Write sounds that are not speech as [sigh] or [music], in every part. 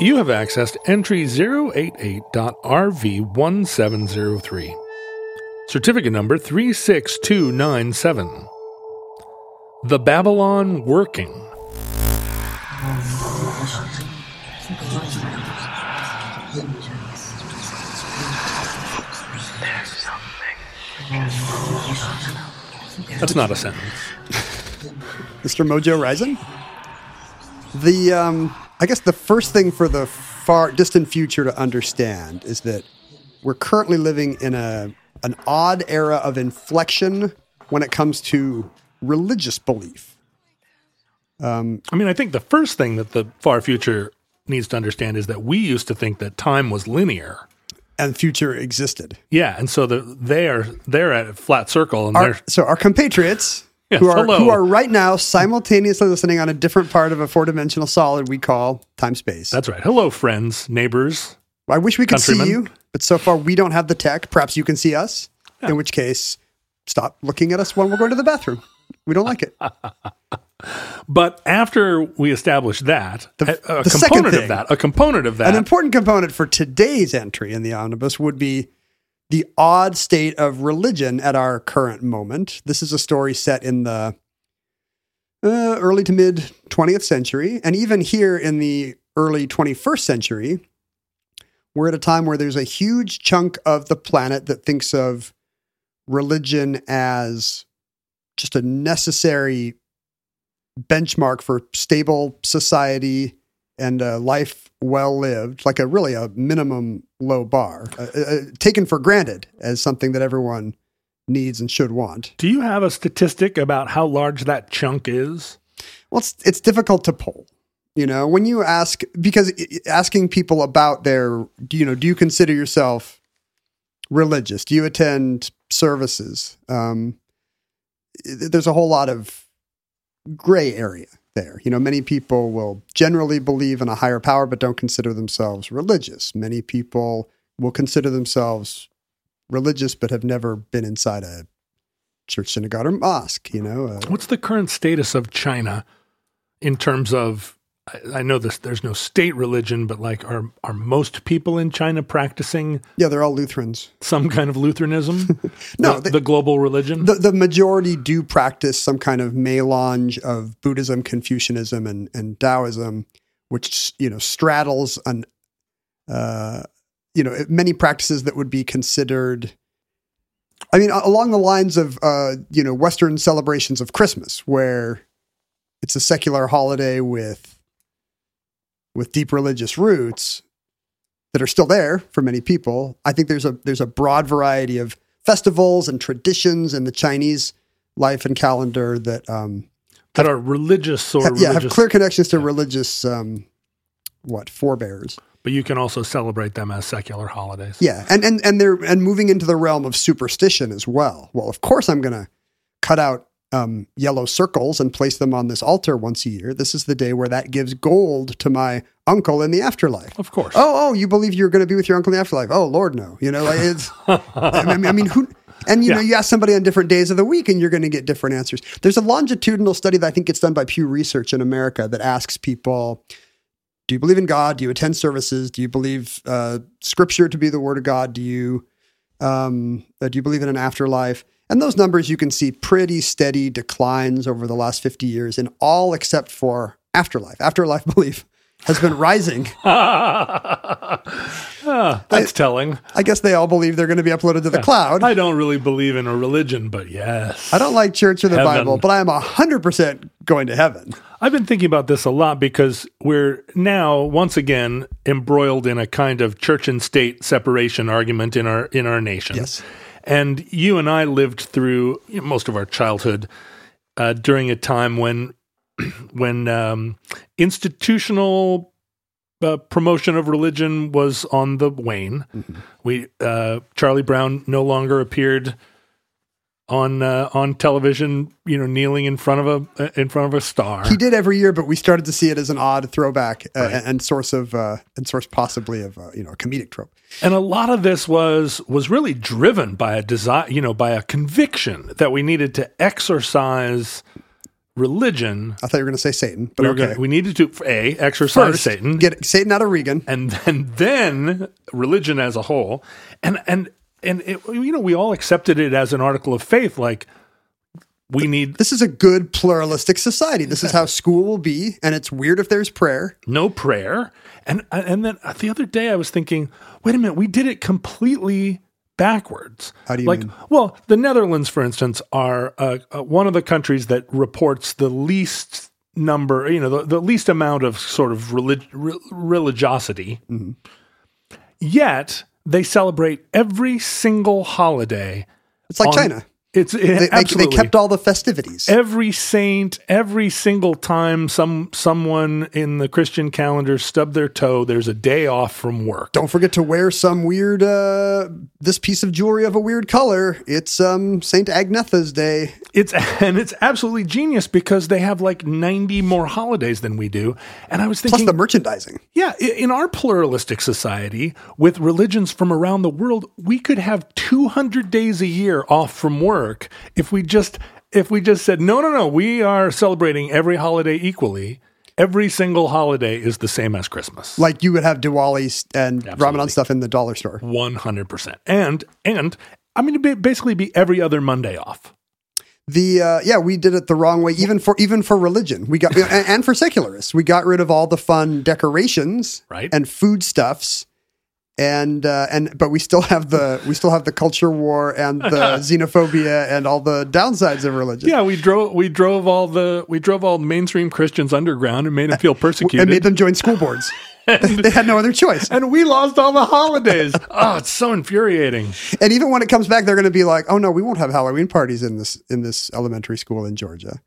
You have accessed entry 088.RV1703. Certificate number 36297. The Babylon Working. That's not a sentence. [laughs] Mr. Mojo Rising? The um I guess the first thing for the far distant future to understand is that we're currently living in a an odd era of inflection when it comes to religious belief. Um, I mean, I think the first thing that the far future needs to understand is that we used to think that time was linear. And future existed. Yeah, and so the, they are they're at a flat circle, and Our, they're so our compatriots Yes, who are hello. who are right now simultaneously listening on a different part of a four dimensional solid we call time space. that's right. Hello, friends, neighbors. I wish we could see you, but so far we don't have the tech. Perhaps you can see us. In which case, stop looking at us when we're going to the bathroom. We don't like it. [laughs] But after we establish that, The- a, a the component of that, a component of that, An important component for today's entry in the omnibus would be the odd state of religion at our current moment. This is a story set in the uh, early to mid 20th century. And even here in the early 21st century, we're at a time where there's a huge chunk of the planet that thinks of religion as just a necessary benchmark for stable society and a life well lived, like a really a minimum low bar, uh, uh, taken for granted as something that everyone needs and should want. do you have a statistic about how large that chunk is? Well, it's it's difficult to poll. You know, when you ask because asking people about their, you know, do you consider yourself religious? Do you attend services? Um, there's a whole lot of gray area there. You know, many people will generally believe in a higher power, but don't consider themselves religious. Many people will consider themselves religious, but have never been inside a church, synagogue, or mosque. You know, uh, What's the current status of China in terms of? I- know this. There's no state religion, but like, are are most people in China practicing yeah, they're all Lutherans. some kind of Lutheranism? [laughs] No, the, they- the global religion. the, the majority do practice some kind of melange of Buddhism, Confucianism, and, and Taoism, which you know straddles an uh, you know many practices that would be considered. I mean, along the lines of uh, you know Western celebrations of Christmas, where it's a secular holiday with with deep religious roots that are still there for many people. I think there's a there's a broad variety of festivals and traditions in the Chinese life and calendar that um, that are religious or have, yeah religious, have clear connections to religious um, what forebears. but you can also celebrate them as secular holidays. Yeah, and and and they're and moving into the realm of superstition as well. Well, of course, I'm going to cut out um, yellow circles and place them on this altar once a year. This is the day where that gives gold to my uncle in the afterlife. Of course. Oh, oh, you believe you're going to be with your uncle in the afterlife? Oh, Lord, no. You know, like it's. [laughs] I mean, I mean, who? And you know, you ask somebody on different days of the week, and you're going to get different answers. There's a longitudinal study that I think gets done by Pew Research in America that asks people, "Do you believe in God? Do you attend services? Do you believe uh, Scripture to be the Word of God? Do you Um, uh, do you believe in an afterlife? And those numbers you can see pretty steady declines over the last 50 years in all except for afterlife. Afterlife [laughs] belief has been rising. [laughs] Ah, that's telling. I guess they all believe they're going to be uploaded to the cloud. I don't really believe in a religion, but yes. I don't like church or the Heaven. Bible, but I am 100% going to heaven. I've been thinking about this a lot because we're now once again embroiled in a kind of church and state separation argument in our in our nation. Yes. And you and I lived through you know, most of our childhood uh, during a time when [clears throat] when um, institutional uh, promotion of religion was on the wane. We uh, Charlie Brown no longer appeared on uh, on television, you know, kneeling in front of a in front of a star. He did every year, but we started to see it as an odd throwback uh, and, and source of uh, and source possibly of uh, you know a comedic trope. And a lot of this was was really driven by a desire, you know, by a conviction that we needed to exorcise religion. I thought you were going to say Satan, but We, okay. gonna, we needed to a exorcise First, Satan, get Satan out of Regan. and then then religion as a whole, and and and it, you know we all accepted it as an article of faith, like we need This is a good pluralistic society. This is how school will be, and it's weird if there's prayer. no prayer. And and then the other day I was thinking, wait a minute, we did it completely backwards. How do you like, mean? well, the Netherlands, for instance, are uh, uh, one of the countries that reports the least number, you know, the, the least amount of sort of relig- re- religiosity. Mm-hmm. Yet they celebrate every single holiday. It's like on- China. It's it, They, they, kept all the festivities. every saint every single time some someone in the christian calendar stubbed their toe there's a day off from work Don't forget to wear some weird uh, this piece of jewelry of a weird color. It's um, Saint Agnetha's day. it's [laughs] and it's absolutely genius because they have like 90 more holidays than we do and i was thinking, Plus the merchandising. yeah in our pluralistic society with religions from around the world we could have 200 days a year off from work if we just if we just said no no no we are celebrating every holiday equally every single holiday is the same as christmas Like you would have Diwali and Ramadan stuff in the dollar store. One hundred percent, and and I mean, it'd be- basically be every other Monday off. The uh, yeah, we did it the wrong way. Even for even for religion, we got [laughs] and, and for secularists, we got rid of all the fun decorations, Right. and foodstuffs, and uh, and but we still have the we still have the culture war and the [laughs] xenophobia and all the downsides of religion. Yeah, we drove we drove all the we drove all the mainstream Christians underground and made them feel persecuted, and made them join school boards. [laughs] they had no other choice. and we lost all the holidays. [laughs] oh, it's so infuriating. And even when it comes back, they're going to be like, "Oh no, we won't have Halloween parties in this in this elementary school in Georgia."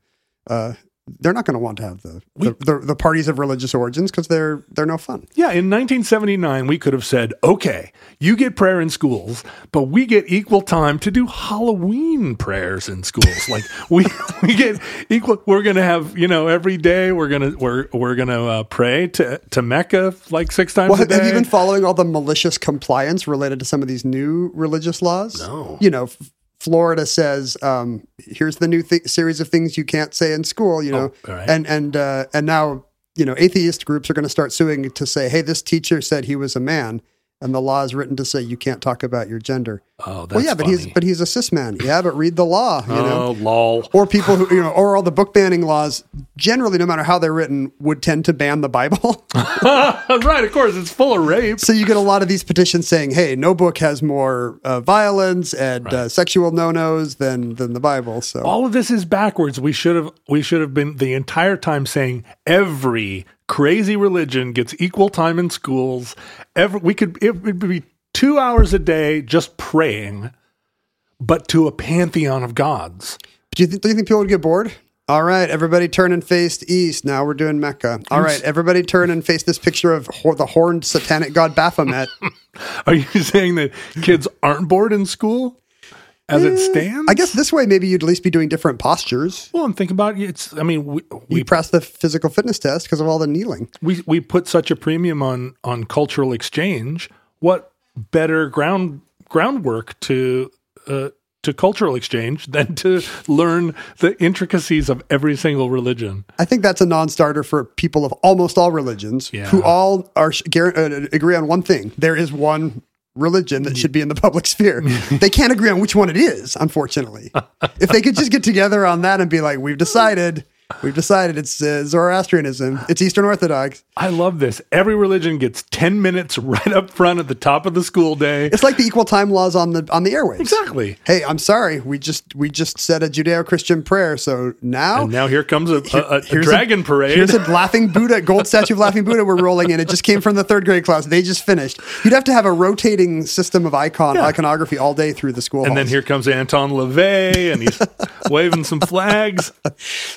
Uh, they're not going to want to have the the, the, the parties of religious origins because they're they're no fun. Yeah, in 1979, we could have said, okay, you get prayer in schools, but we get equal time to do Halloween prayers in schools. like [laughs] we we get equal. We're gonna have you know every day we're gonna we're we're gonna uh, pray to to Mecca like six times Well, a have, day. have you been following all the malicious compliance related to some of these new religious laws? No. You know, F- Florida says, um, "Here's the new th- series of things you can't say in school." You know, all right. and and uh, and now you know atheist groups are going to start suing to say, "Hey, this teacher said he was a man." And the law is written to say you can't talk about your gender. Oh, that's well, yeah, but he's but he's a cis man. Yeah, but read the law. You know, oh lol. or people who you know, or all the book banning laws. Generally, no matter how they're written, would tend to ban the Bible. [laughs] [laughs] right, of course, it's full of rape. so you get a lot of these petitions saying, "Hey, no book has more uh, violence and uh, sexual no-nos than than the Bible." So All of this is backwards. We should have we should have been the entire time saying every crazy religion gets equal time in schools. Every we could it would be two hours a day just praying, but to a pantheon of gods. do you think do you think people would get bored? All right, everybody turn and face east. Now we're doing Mecca. All right, everybody turn and face this picture of hor- the horned satanic god Baphomet. [laughs] Are you saying that kids aren't bored in school as it stands? I guess this way, maybe you'd at least be doing different postures. Well, and think thinking about it's. I mean, we You we pass the physical fitness test because of all the kneeling. we we put such a premium on on cultural exchange. What better ground groundwork to uh, to cultural exchange than to learn the intricacies of every single religion? I think that's a non-starter for people of almost all religions Yeah. who all are uh, agree on one thing: there is one religion that should mm-hmm. be in the public sphere. [laughs] they can't agree on which one it is, unfortunately. if they could just get together on that and be like, we've decided, we've decided it's uh, Zoroastrianism, it's Eastern Orthodox. I love this. Every religion gets 10 minutes right up front at the top of the school day. It's like the equal time laws on the on the airwaves. Exactly. Hey, I'm sorry. We just we just said a Judeo-Christian prayer, so now And now here comes a, a, a dragon parade. Here's a [laughs] laughing Buddha, gold statue of laughing Buddha we're rolling in. It just came from the third grade class. They just finished. You'd have to have a rotating system of icon Yeah. iconography all day through the school. and then here comes Anton LaVey and he's [laughs] waving some flags.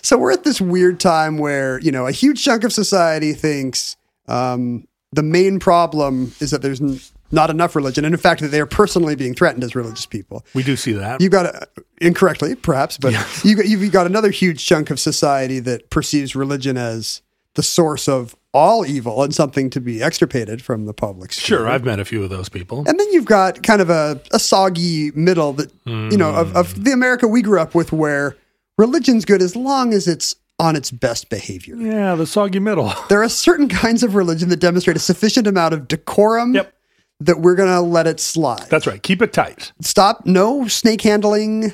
So we're at this weird time where, you know, a huge chunk of society thinks um, the main problem is that there's n- not enough religion. And in fact, that they are personally being threatened as religious people. We do see that. You've got, a, incorrectly perhaps, but you got, you've got another huge chunk of society that perceives religion as the source of all evil and something to be extirpated from the public sphere. sure, I've met a few of those people. And then you've got kind of a, a soggy middle that, you know, of, of the America we grew up with where religion's good as long as it's on its best behavior. Yeah, the soggy middle. [laughs] There are certain kinds of religion that demonstrate a sufficient amount of decorum Yep. that we're going to let it slide. That's right. Keep it tight. Stop, no snake handling,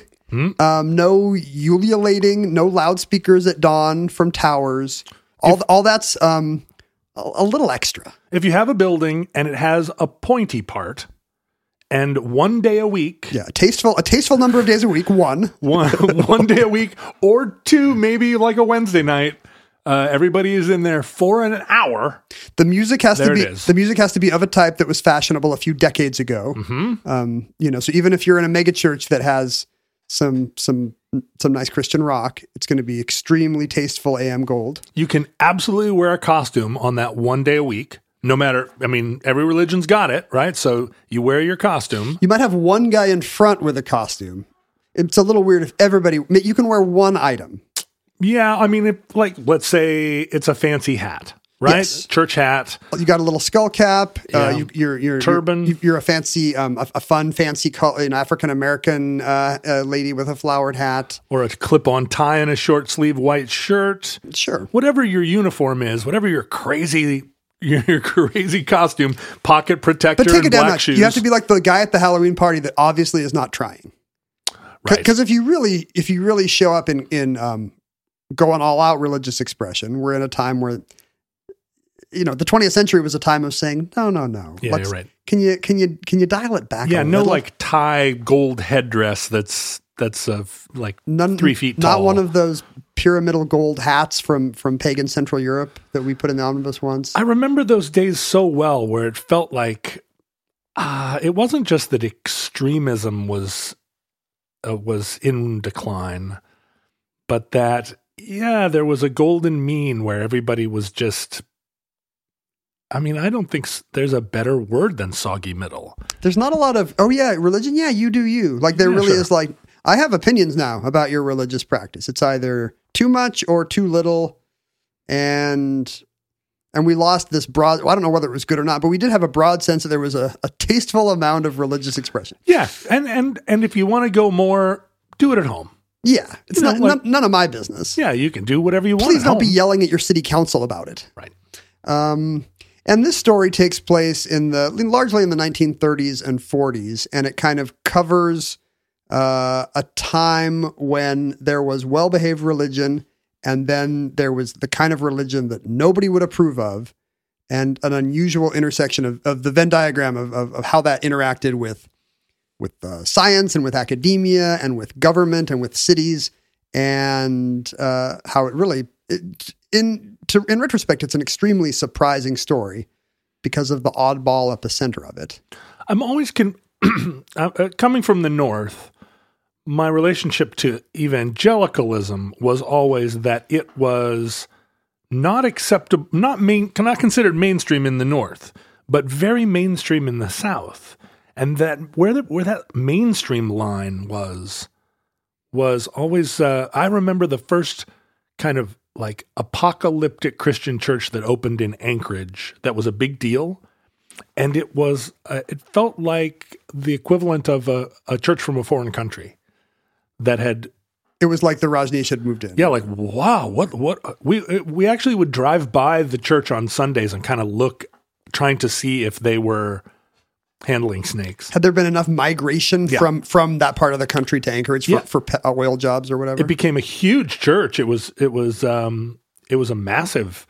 um, no ululating, no loudspeakers at dawn from towers. All, all that's um, a, a little extra. If you have a building and it has a pointy part, and one day a week, Yeah, a tasteful, a tasteful number of days a week. One, one [laughs] one day a week, or two, maybe like a Wednesday night, uh, everybody is in there for an hour. The music has There to be the music has to be of a type that was fashionable a few decades ago. Mm-hmm. Um, you know, so even if you're in a mega church that has some some some nice Christian rock, it's going to be extremely tasteful AM gold. You can absolutely wear a costume on that one day a week. No matter, I mean, every religion's got it, right? So you wear your costume. You might have one guy in front with a costume. It's a little weird if everybody you can wear one item. Yeah, I mean, if, like, let's say it's a fancy hat, right? Yes. Church hat. You got a little skull cap. Uh, Yeah. you, you're you're Turban. You're, you're a fancy, um, a, a fun, fancy, col- an African American uh, uh, lady with a flowered hat. or a clip-on tie and a short sleeve white shirt. Sure. Whatever your uniform is, whatever your crazy your crazy costume, pocket protector, But take and it down. black shoes. You have to be like the guy at the Halloween party that obviously is not trying. right. Because if you really, if you really show up in in um, going all out religious expression, we're in a time where, you know, the 20th century was a time of saying no, no, no. Yeah, Let's- you're right. Can you can you can you dial it back? yeah, no little? like tie gold headdress that's that's uh, like None, three feet Not tall. one of those pyramidal gold hats from from pagan Central Europe that we put in the omnibus once. I remember those days so well where it felt like uh, it wasn't just that extremism was uh, was in decline, but that yeah, there was a golden mean where everybody was just. I mean, I don't think s- there's a better word than soggy middle. There's not a lot of oh yeah, religion. Yeah, you do you. Like there Yeah, really sure. is like I have opinions now about your religious practice. It's either too much or too little, and and we lost this broad. I don't know whether it was good or not, but we did have a broad sense that there was a, a tasteful amount of religious expression. Yeah, and and and if you want to go more, do it at home. Yeah, it's You know, not like- none, none of my business. Yeah, you can do whatever you want. Please don't be yelling at your city council about it. right. Um, and this story takes place in the largely in the 1930s and 40s, and it kind of covers uh, a time when there was well-behaved religion, and then there was the kind of religion that nobody would approve of, and an unusual intersection of, of the Venn diagram of, of, of how that interacted with with uh, science and with academia and with government and with cities, and uh, how it really it, in to, in retrospect, it's an extremely surprising story because of the oddball at the center of it. I'm always con- [clears throat] uh, uh, coming from the north. My relationship to evangelicalism was always that it was not acceptable, not main, not considered mainstream in the north, but very mainstream in the south, and that where the, where that mainstream line was was always. Uh, I remember the first kind of like apocalyptic Christian church that opened in Anchorage. That was a big deal and it was uh, it felt like the equivalent of a, a church from a foreign country that had It was like the Rajneesh had moved in. yeah like wow what what we we actually would drive by the church on Sundays and kind of look trying to see if they were handling snakes. Had there been enough migration Yeah. from from that part of the country to Anchorage for, Yeah. for oil jobs or whatever? It became a huge church. It was it was um it was a massive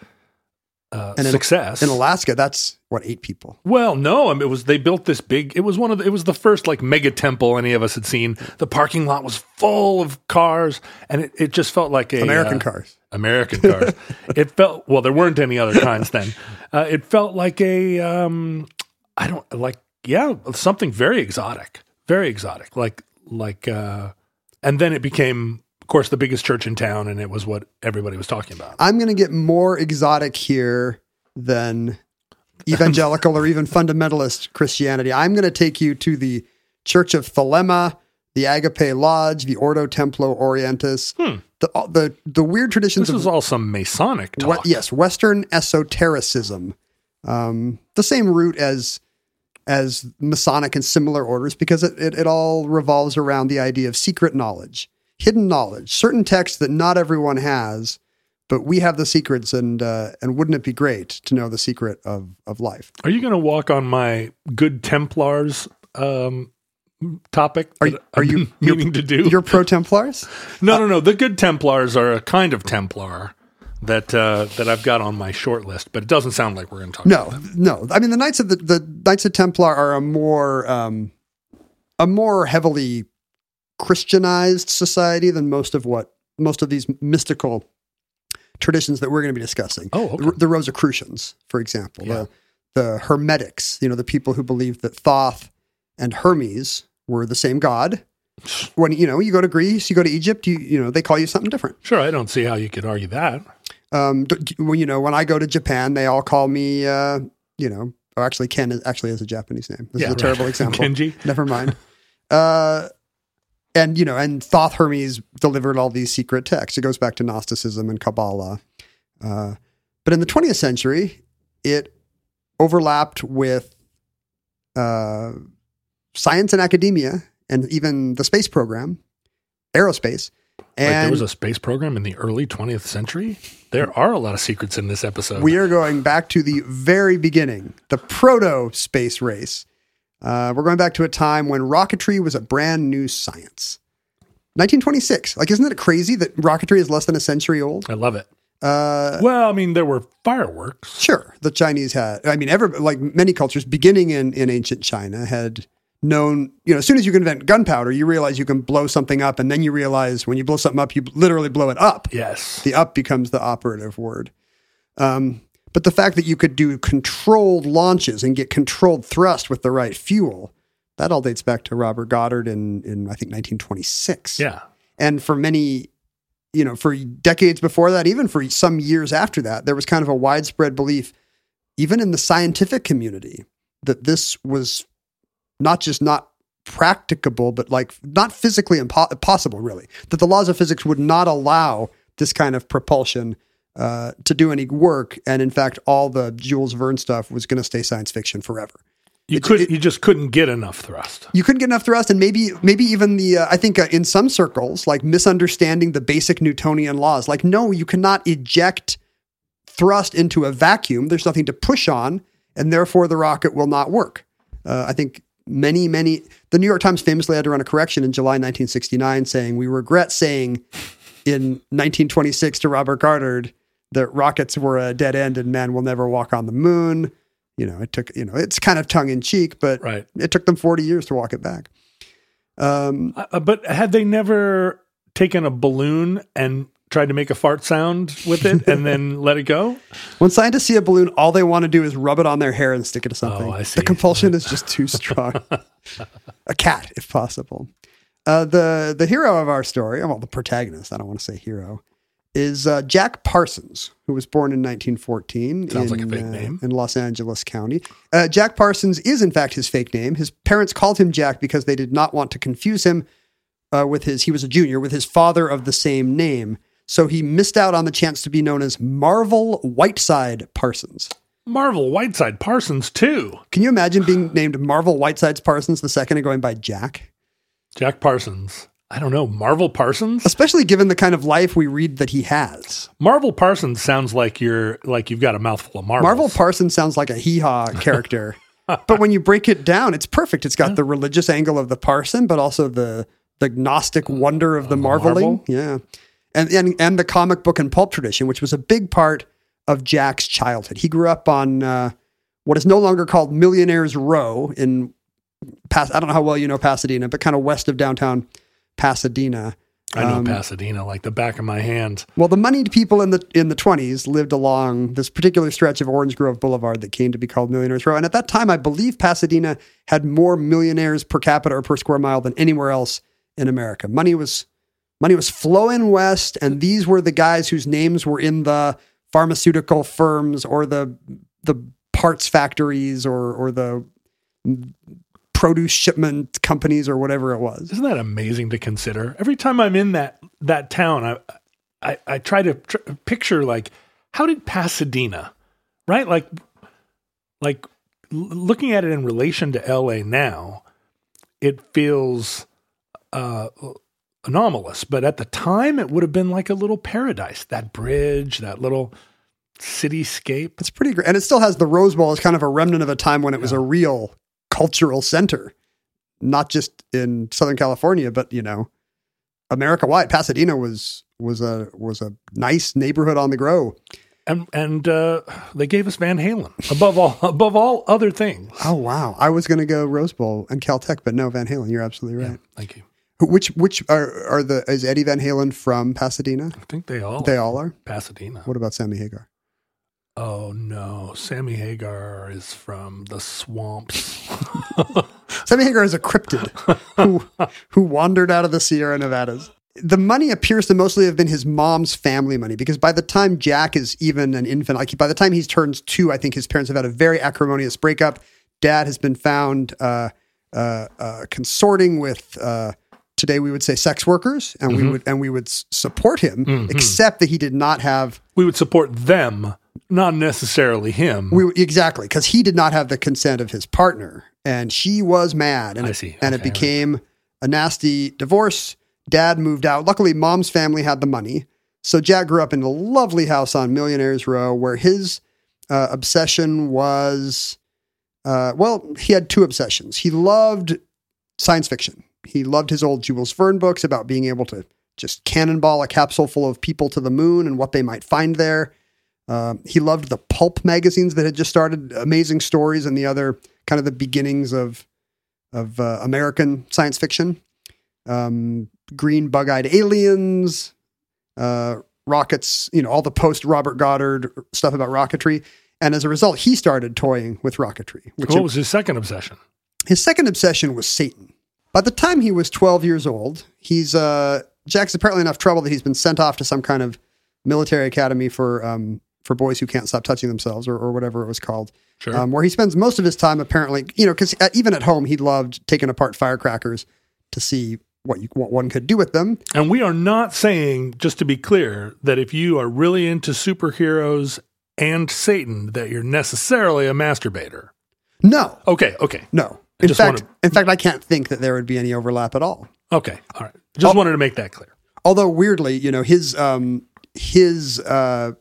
uh, And in- success. in Alaska, that's what eight people. Well, no, I mean, it was they built this big. It was one of the, it was the first like mega temple any of us had seen. The parking lot was full of cars, and it, it just felt like a American uh, cars. American cars. [laughs] it felt well. There weren't any other kinds then. [laughs] Uh, it felt like a um, I don't like yeah something very exotic, very exotic. Like like uh, and then it became, of course, the biggest church in town, and it was what everybody was talking about. I'm going to get more exotic here than evangelical or even fundamentalist Christianity. I'm going to take you to the Church of Thelema, the Agape Lodge, the Ordo Templi Orientis, the, the the weird traditions Hmm. This is all some Masonic talk. What, yes, Western esotericism, um, the same root as as Masonic and similar orders, because it, it, it all revolves around the idea of secret knowledge, hidden knowledge, certain texts that not everyone has, but we have the secrets, and uh, and wouldn't it be great to know the secret of of life? Are you going to walk on my good Templars um, topic? Are you- are you- meaning to do? You're pro Templars. no, no, no. The good Templars are a kind of Templar that uh, that I've got on my short list, but it doesn't sound like we're going to talk. No, no. I mean, the Knights of the, the Knights of Templar are a more um, a more heavily Christianized society than most of what most of these mystical traditions that we're going to be discussing. Oh, okay. the, the Rosicrucians, for example, Yeah. the the Hermetics. You know, the people who believed that Thoth and Hermes were the same god. [sighs] When you know you go to Greece, you go to Egypt, you you know they call you something different. Sure, I don't see how you could argue that. Um, when you know, when I go to Japan, they all call me, uh, you know, or actually Ken is, actually has a Japanese name. This Yeah, is a right. terrible [laughs] example. Kenji. Never mind. Uh, and you know, and Thoth Hermes delivered all these secret texts. It goes back to Gnosticism and Kabbalah. Uh, but in the 20th century, it overlapped with uh, science and academia, and even the space program, aerospace. Like there was a space program in the early 20th century. There are a lot of secrets in this episode. We are going back to the very beginning, the proto space race. Uh, we're going back to a time when rocketry was a brand new science. 1926. Like, isn't it crazy that rocketry is less than a century old? I love it. Uh, Well, I mean, there were fireworks. sure, the Chinese had. I mean, ever like many cultures, beginning in in ancient China, had known. You know, as soon as you can invent gunpowder, you realize you can blow something up, and then you realize when you blow something up, you literally blow it up. Yes. the up becomes the operative word. Um, but the fact that you could do controlled launches and get controlled thrust with the right fuel, that all dates back to Robert Goddard in, in I think 1926. yeah. And for many, you know, for decades before that, even for some years after that, there was kind of a widespread belief, even in the scientific community, that this was not just not practicable, but like not physically impo- possible, really. That the laws of physics would not allow this kind of propulsion uh, to do any work, and in fact, all the Jules Verne stuff was going to stay science fiction forever. You It- could it- you just couldn't get enough thrust. You couldn't get enough thrust, and maybe maybe even the uh, I think uh, in some circles, like misunderstanding the basic Newtonian laws. Like, no, you cannot eject thrust into a vacuum. There's nothing to push on, and therefore the rocket will not work. Uh, I think many, many. The New York Times famously had to run a correction in July 1969, saying, "We regret saying in 1926 to Robert Goddard that rockets were a dead end and man will never walk on the moon." You know, it took. You know, it's kind of tongue in cheek, but Right. it took them 40 years to walk it back. Um, Uh, but had they never taken a balloon and tried to make a fart sound with it and then [laughs] let it go? when scientists see a balloon, all they want to do is rub it on their hair and stick it to something. Oh, I see. The compulsion is just too [laughs] strong. a cat, if possible. Uh, the the hero of our story, well, the protagonist, I don't want to say hero, is uh, Jack Parsons, who was born in 1914 Sounds in, like a fake uh, name. in Los Angeles County. Uh, Jack Parsons is, in fact, his fake name. His parents called him Jack because they did not want to confuse him uh, with his, he was a junior, with his father of the same name. So he missed out on the chance to be known as Marvel Whiteside Parsons. Marvel Whiteside Parsons too. Can you imagine being named Marvel Whitesides Parsons the second and going by Jack? Jack Parsons. I don't know. Marvel Parsons? Especially given the kind of life we read that he has. Marvel Parsons sounds like you're like you've got a mouthful of marbles. Marvel Parsons sounds like a hee haw character. [laughs] but when you break it down, it's perfect. It's got the religious angle of the parson, but also the the gnostic wonder of the marveling. marvel. Yeah, and, and and the comic book and pulp tradition, which was a big part of Jack's childhood. He grew up on uh, what is no longer called Millionaires Row in Pas- I don't know how well you know Pasadena, but kind of west of downtown Pasadena. I know Um, Pasadena like the back of my hand. Well, the moneyed people in the in the twenties lived along this particular stretch of Orange Grove Boulevard that came to be called Millionaires Row. And at that time, I believe Pasadena had more millionaires per capita or per square mile than anywhere else in America. Money was money was flowing west, and these were the guys whose names were in the pharmaceutical firms or the the parts factories or or the produce shipment companies or whatever it was. Isn't that amazing to consider? Every time I'm in that that town, I I, I try to tr- picture like how did Pasadena, right? Like like l- looking at it in relation to LA now, it feels uh, anomalous. But at the time, it would have been like a little paradise. That bridge, that little cityscape. It's pretty great. And it still has the Rose Bowl as kind of a remnant of a time when it was a real cultural center, not just in Southern California, but you know, America wide. Pasadena was was a was a nice neighborhood on the grow. And and uh, they gave us Van Halen above all [laughs] above all other things. Oh wow. I was gonna go Rose Bowl and Caltech, but no Van Halen. You're absolutely right. Thank you. Which which are, are the is Eddie Van Halen from Pasadena? I think they all They all are. Pasadena. What about Sammy Hagar? Oh no, Sammy Hagar is from the swamps. [laughs] Sammy Hagar is a cryptid who who wandered out of the Sierra Nevadas. The money appears to mostly have been his mom's family money because by the time Jack is even an infant, like by the time he turns two, I think his parents have had a very acrimonious breakup. Dad has been found uh, uh, uh, consorting with uh, today we would say sex workers, and we would and we would support him, except that he did not have we would support them, not necessarily him. We exactly because he did not have the consent of his partner, and she was mad, and I it, see. and it Okay, became a nasty divorce. Dad moved out. Luckily, mom's family had the money, so Jack grew up in a lovely house on Millionaires Row, where his uh, obsession was, uh, well, he had two obsessions. He loved science fiction. He loved his old Jules Verne books about being able to just cannonball a capsule full of people to the moon and what they might find there. Um, he loved the pulp magazines that had just started, Amazing Stories, and the other kind of the beginnings of of uh, American science fiction. Um, green bug-eyed aliens, uh, rockets, you know, all the post Robert Goddard stuff about rocketry. And as a result, he started toying with rocketry. Which what was his second obsession? his second obsession was Satan. By the time he was 12 years old, he's uh, Jack's apparently enough trouble that he's been sent off to some kind of military academy for um, for boys who can't stop touching themselves, or, or whatever it was called. Sure. Um, where he spends most of his time, apparently, you know, because even at home, he loved taking apart firecrackers to see what you, what one could do with them. And we are not saying, just to be clear, that if you are really into superheroes and Satan, that you're necessarily a masturbator. No, Okay, okay, no. In fact, in fact, I can't think that there would be any overlap at all. okay. All right. Just Oh. wanted to make that clear. although weirdly, you know, his um his uh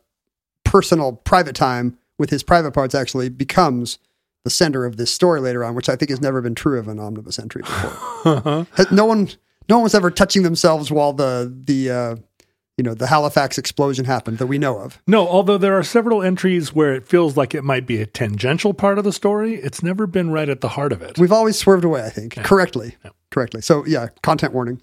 personal private time with his private parts actually becomes the center of this story later on, which I think has never been true of an omnibus entry before. [laughs] No one no one was ever touching themselves while the the uh you know the Halifax explosion happened that we know of. No, although there are several entries where it feels like it might be a tangential part of the story, it's never been right at the heart of it. We've always swerved away, I think, correctly. Correctly. So yeah, content warning.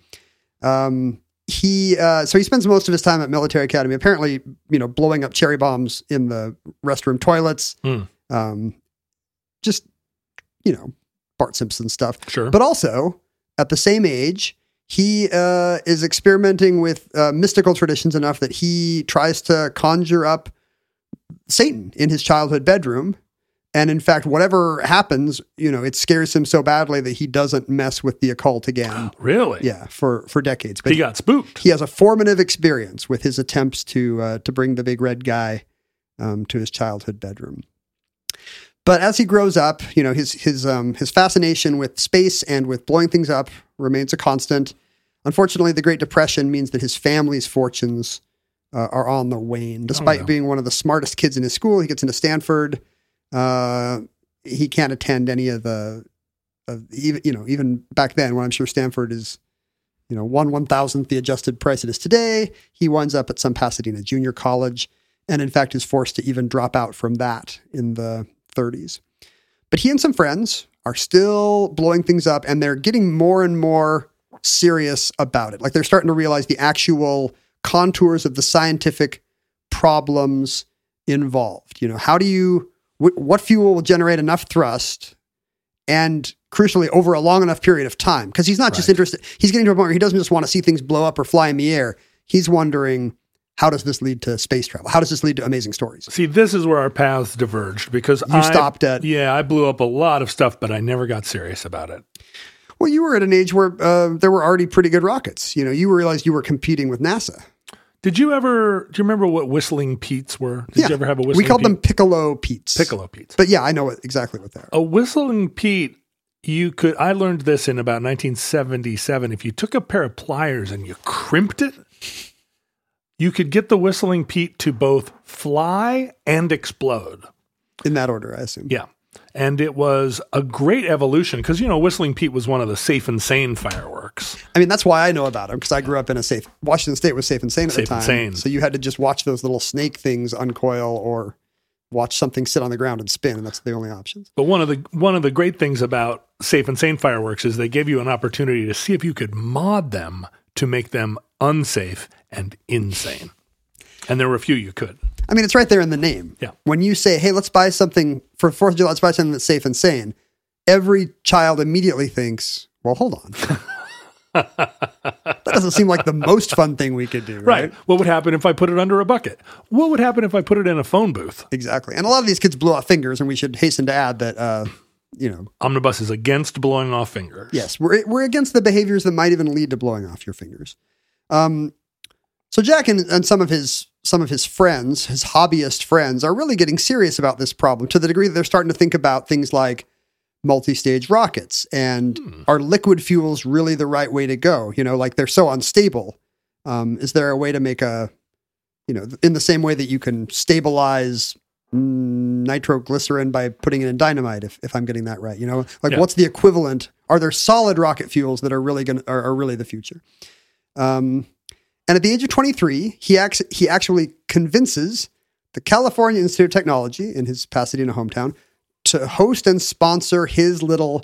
Um, he uh, so he spends most of his time at military academy. Apparently, you know, blowing up cherry bombs in the restroom toilets. Hmm. Um, just you know, Bart Simpson stuff. Sure. But also at the same age, he uh, is experimenting with uh, mystical traditions enough that he tries to conjure up Satan in his childhood bedroom. And in fact, whatever happens, you know, it scares him so badly that he doesn't mess with the occult again. [gasps] really? Yeah, for for decades. But He got spooked. he has a formative experience with his attempts to uh, to bring the big red guy um, to his childhood bedroom. But as he grows up, you know his his um, his fascination with space and with blowing things up remains a constant. Unfortunately, the Great Depression means that his family's fortunes uh, are on the wane. Despite no. being one of the smartest kids in his school, he gets into Stanford. Uh, he can't attend any of the, of even you know even back then when I'm sure Stanford is, you know, one one thousandth the adjusted price it is today. He winds up at some Pasadena junior college, and in fact is forced to even drop out from that in the 30s. But he and some friends are still blowing things up, and they're getting more and more serious about it. Like they're starting to realize the actual contours of the scientific problems involved. You know, how do you, wh- what fuel will generate enough thrust and crucially over a long enough period of time? Because he's not just interested, he's getting to a point where he doesn't just want to see things blow up or fly in the air. He's wondering, how does this lead to space travel? How does this lead to amazing stories? See, this is where our paths diverged because You I stopped at- yeah, I blew up a lot of stuff, but I never got serious about it. Well, you were at an age where uh, there were already pretty good rockets. You know, you realized you were competing with NASA. Did you ever? Do you remember what whistling Pete's were? Did you ever have a whistling? We called them Piccolo Pete's. piccolo Pete's. But yeah, I know what, exactly what they are. A whistling Pete, you could. I learned this in about 1977. If you took a pair of pliers and you crimped it, you could get the whistling Pete to both fly and explode. In that order, I assume. Yeah. And it was a great evolution because, you know, Whistling Pete was one of the safe and sane fireworks. I mean, that's why I know about them because I grew up in a safe. Washington State was safe and sane at Safe the and time, sane. so you had to just watch those little snake things uncoil or watch something sit on the ground and spin, and that's the only options. But one of the one of the great things about safe and sane fireworks is they give you an opportunity to see if you could mod them to make them unsafe and insane. And there were a few you could. I mean, it's right there in the name. Yeah. When you say, "Hey, let's buy something for Fourth of July," let's buy something that's safe and sane. Every child immediately thinks, "Well, hold on." [laughs] [laughs] that doesn't seem like the most fun thing we could do, right? Right. What would happen if I put it under a bucket? What would happen if I put it in a phone booth? Exactly. And a lot of these kids blew off fingers, and we should hasten to add that, uh, you know, Omnibus is against blowing off fingers. Yes, we're we're against the behaviors that might even lead to blowing off your fingers. Um, so Jack and, and some of his some of his friends, his hobbyist friends, are really getting serious about this problem to the degree that they're starting to think about things like multi-stage rockets and are liquid fuels really the right way to go? You know, like they're so unstable. Um, is there a way to make a, you know, in the same way that you can stabilize nitroglycerin by putting it in dynamite, if, if I'm getting that right? You know, like Yeah. what's the equivalent? Are there solid rocket fuels that are really going are, are really the future? Um, and at the age of 23, he acts, he actually convinces the California Institute of Technology in his Pasadena hometown to host and sponsor his little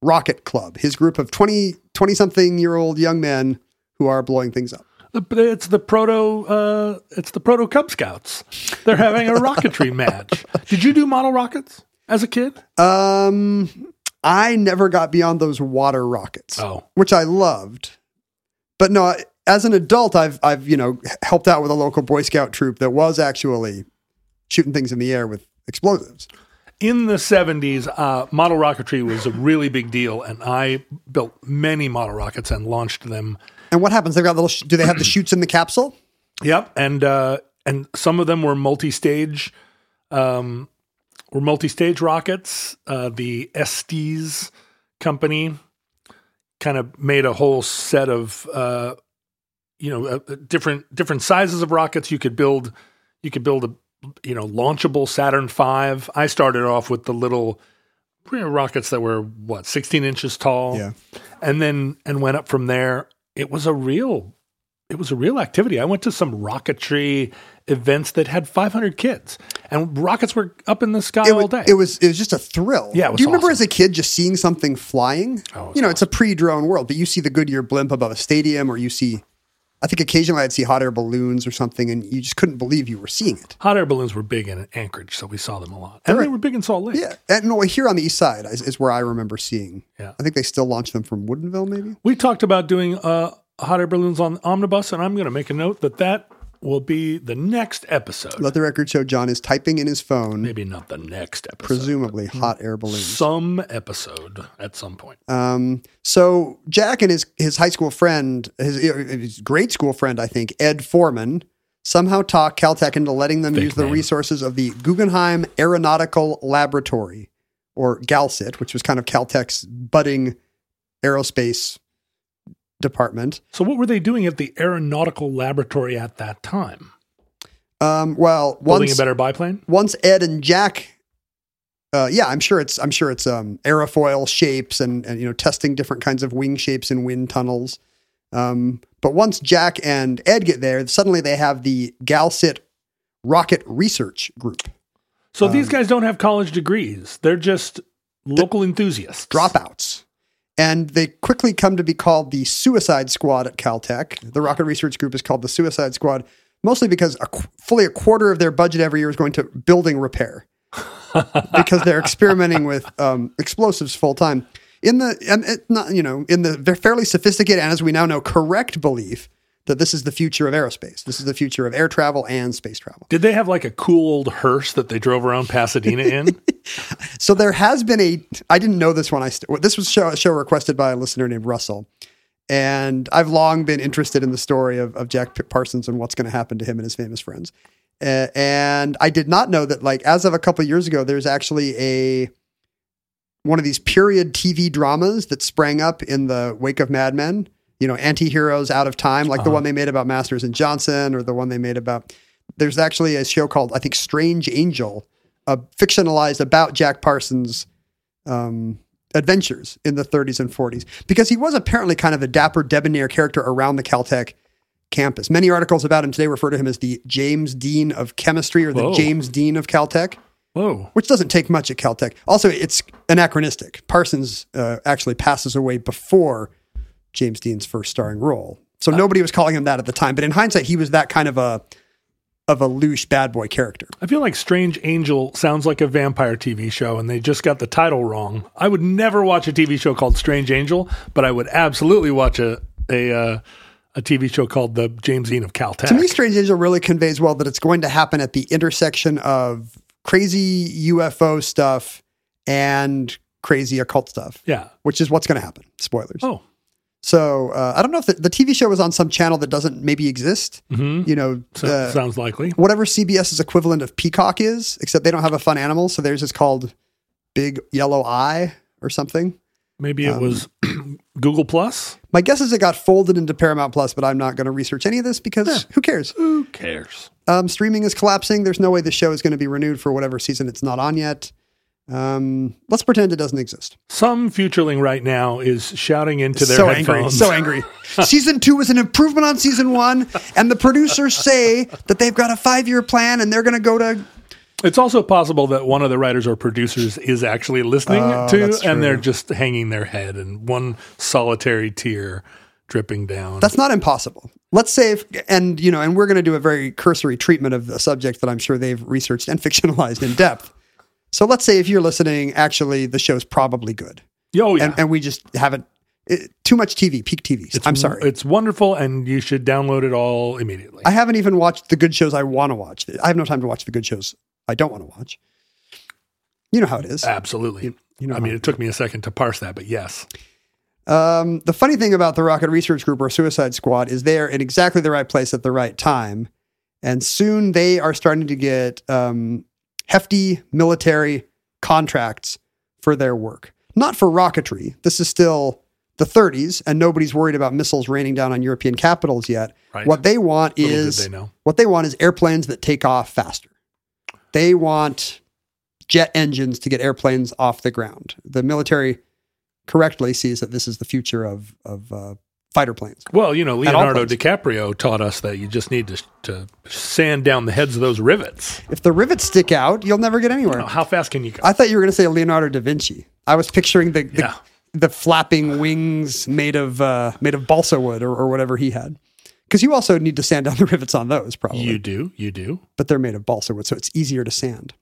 rocket club, his group of 20, 20 something year old young men who are blowing things up. It's the proto. Uh, it's the proto Cub Scouts. They're having a rocketry [laughs] match. Did you do model rockets as a kid? Um, I never got beyond those water rockets, Oh, which I loved. But no, as an adult, I've I've you know helped out with a local Boy Scout troop that was actually shooting things in the air with explosives. In the seventies, uh, model rocketry was a really big deal, and I built many model rockets and launched them. And what happens? They've got little. Sh- do they have the chutes in the capsule? Yep, and uh, and some of them were multi-stage, um, were multi-stage rockets. Uh, the Estes company kind of made a whole set of, uh, you know, uh, different different sizes of rockets. You could build, you could build a, you know, launchable Saturn V. I started off with the little rockets that were what 16 inches tall Yeah. and then and went up from there it was a real it was a real activity i went to some rocketry events that had 500 kids and rockets were up in the sky It all was, day it was it was just a thrill. Yeah, Do you remember as a kid just seeing something flying? Oh, you know, it's a pre-drone world, but you see the Goodyear blimp above a stadium, or you see, I think occasionally I'd see hot air balloons or something, and you just couldn't believe you were seeing it. hot air balloons were big in anchorage so we saw them a lot and Right. they were big in salt lake Yeah, and no, here on the east side is, is where I remember seeing. Yeah. I think they still launch them from Woodinville, maybe. we talked about doing uh, hot air balloons on omnibus and i'm going to make a note that that will be the next episode Let the record show John is typing in his phone, maybe not the next episode presumably hot air balloons. some episode at some point Um, so Jack and his his high school friend, his, his grade school friend, I think, Ed Forman, somehow talked Caltech into letting them Fake use the name. resources of the Guggenheim Aeronautical Laboratory, or GALCIT, which was kind of Caltech's budding aerospace department. so what were they doing at the aeronautical laboratory at that time Um, well, building a better biplane once Ed and Jack uh, yeah, I'm sure it's I'm sure it's um, aerofoil shapes and, and you know testing different kinds of wing shapes in wind tunnels. Um, but once Jack and Ed get there, suddenly they have the GALCIT Rocket Research Group So these guys don't have college degrees. They're just local enthusiasts. dropouts. And they quickly come to be called the Suicide Squad at Caltech. The Rocket Research Group is called the Suicide Squad, mostly because a, fully a quarter of their budget every year is going to building repair [laughs] because they're experimenting with um, explosives full time. In the and it not you know in the they're fairly sophisticated and as we now know correct belief that this is the future of aerospace. This is the future of air travel and space travel. Did they have like a cool old hearse that they drove around Pasadena in? [laughs] So there has been a. I didn't know this when I. St- this was show, a show requested by a listener named Russell, and I've long been interested in the story of, of Jack Parsons and what's going to happen to him and his famous friends. Uh, and I did not know that, like, as of a couple of years ago, there's actually a one of these period TV dramas that sprang up in the wake of Mad Men. You know, anti-heroes out of time, like the one they made about Masters and Johnson, or the one they made about. There's actually a show called I think Strange Angel, uh, fictionalized about Jack Parsons' um, adventures in the 30s and 40s, because he was apparently kind of a dapper, debonair character around the Caltech campus. Many articles about him today refer to him as the James Dean of chemistry or the Whoa. James Dean of Caltech Whoa. which doesn't take much at Caltech. Also, it's anachronistic. Parsons uh, actually passes away before James Dean's first starring role, so nobody was calling him that at the time. But in hindsight, he was that kind of a of a louche bad boy character. I feel like Strange Angel sounds like a vampire TV show and they just got the title wrong. I would never watch a TV show called Strange Angel, but I would absolutely watch a a uh, a TV show called The James Dean of Caltech. To me, Strange Angel really conveys well that it's going to happen at the intersection of crazy UFO stuff and crazy occult stuff, yeah. which is what's going to happen. Spoilers. Oh. So uh, I don't know if the, the TV show was on some channel that doesn't maybe exist. hmm You know, So, uh, sounds likely. whatever CBS's equivalent of Peacock is, except they don't have a fun animal, so theirs is called Big Yellow Eye or something. Maybe it um, was [clears throat] Google Plus. My guess is it got folded into Paramount Plus, but I'm not going to research any of this because who cares? Who cares? Um, streaming is collapsing. There's no way the show is going to be renewed for whatever season it's not on yet. Um, let's pretend it doesn't exist. Some futureling right now is shouting into their so angry, so angry. [laughs] season two is an improvement on season one, and the producers say that they've got a five year plan and they're going to go to It's also possible that one of the writers or producers is actually listening Oh, to, and they're just hanging their head and one solitary tear dripping down. That's not impossible. Let's say, if, and you know, and we're going to do a very cursory treatment of a subject that I'm sure they've researched and fictionalized in depth. So let's say if you're listening, actually, the show's probably good, oh yeah, and, and we just haven't it, too much TV, peak TV. I'm sorry, It's wonderful, and you should download it all immediately. I haven't even watched the good shows I want to watch. I have no time to watch the good shows I don't want to watch. You know how it is. Absolutely. you know I mean, it took me a second to parse that, but yes. Um, the funny thing about the Rocket Research Group or Suicide Squad is they're in exactly the right place at the right time. And soon they are starting to get um, hefty military contracts for their work. Not for rocketry. This is still the 30s, and nobody's worried about missiles raining down on European capitals yet. Right. What they want is they know. what they want is airplanes that take off faster. They want jet engines to get airplanes off the ground. The military correctly sees that this is the future of of uh, fighter planes. Well, you know, Leonardo. DiCaprio taught us that you just need to, to sand down the heads of those rivets. If the rivets stick out, you'll never get anywhere. Now, how fast can you go? I thought you were going to say Leonardo da Vinci. I was picturing the the, Yeah. the flapping wings made of uh, made of balsa wood or, or whatever he had. Because you also need to sand down the rivets on those, probably. you do, you do. but they're made of balsa wood, so it's easier to sand.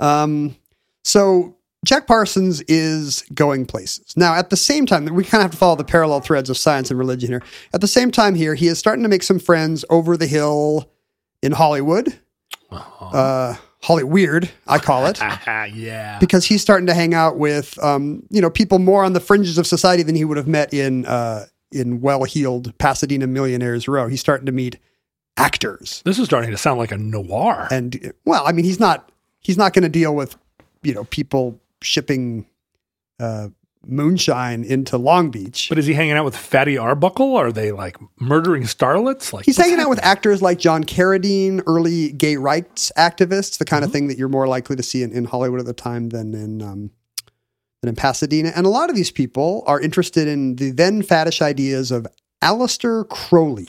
Um, so Jack Parsons is going places. Now, at the same time, we kind of have to follow the parallel threads of science and religion here. At the same time, here, he is starting to make some friends over the hill in Hollywood. Uh, Holly Weird, I call it, Ah, [laughs] yeah. because he's starting to hang out with, um, you know, people more on the fringes of society than he would have met in, uh, in well-heeled Pasadena Millionaires Row. He's starting to meet actors This is starting to sound like a noir. and well, I mean, he's not he's not going to deal with you know people shipping uh, moonshine into Long Beach. But is he hanging out with Fatty Arbuckle? Are they like murdering starlets? Like He's hanging out with actors like John Carradine, early gay rights activists, the kind of thing that you're more likely to see in, in Hollywood at the time than in um, than in Pasadena. And a lot of these people are interested in the then faddish ideas of Aleister Crowley.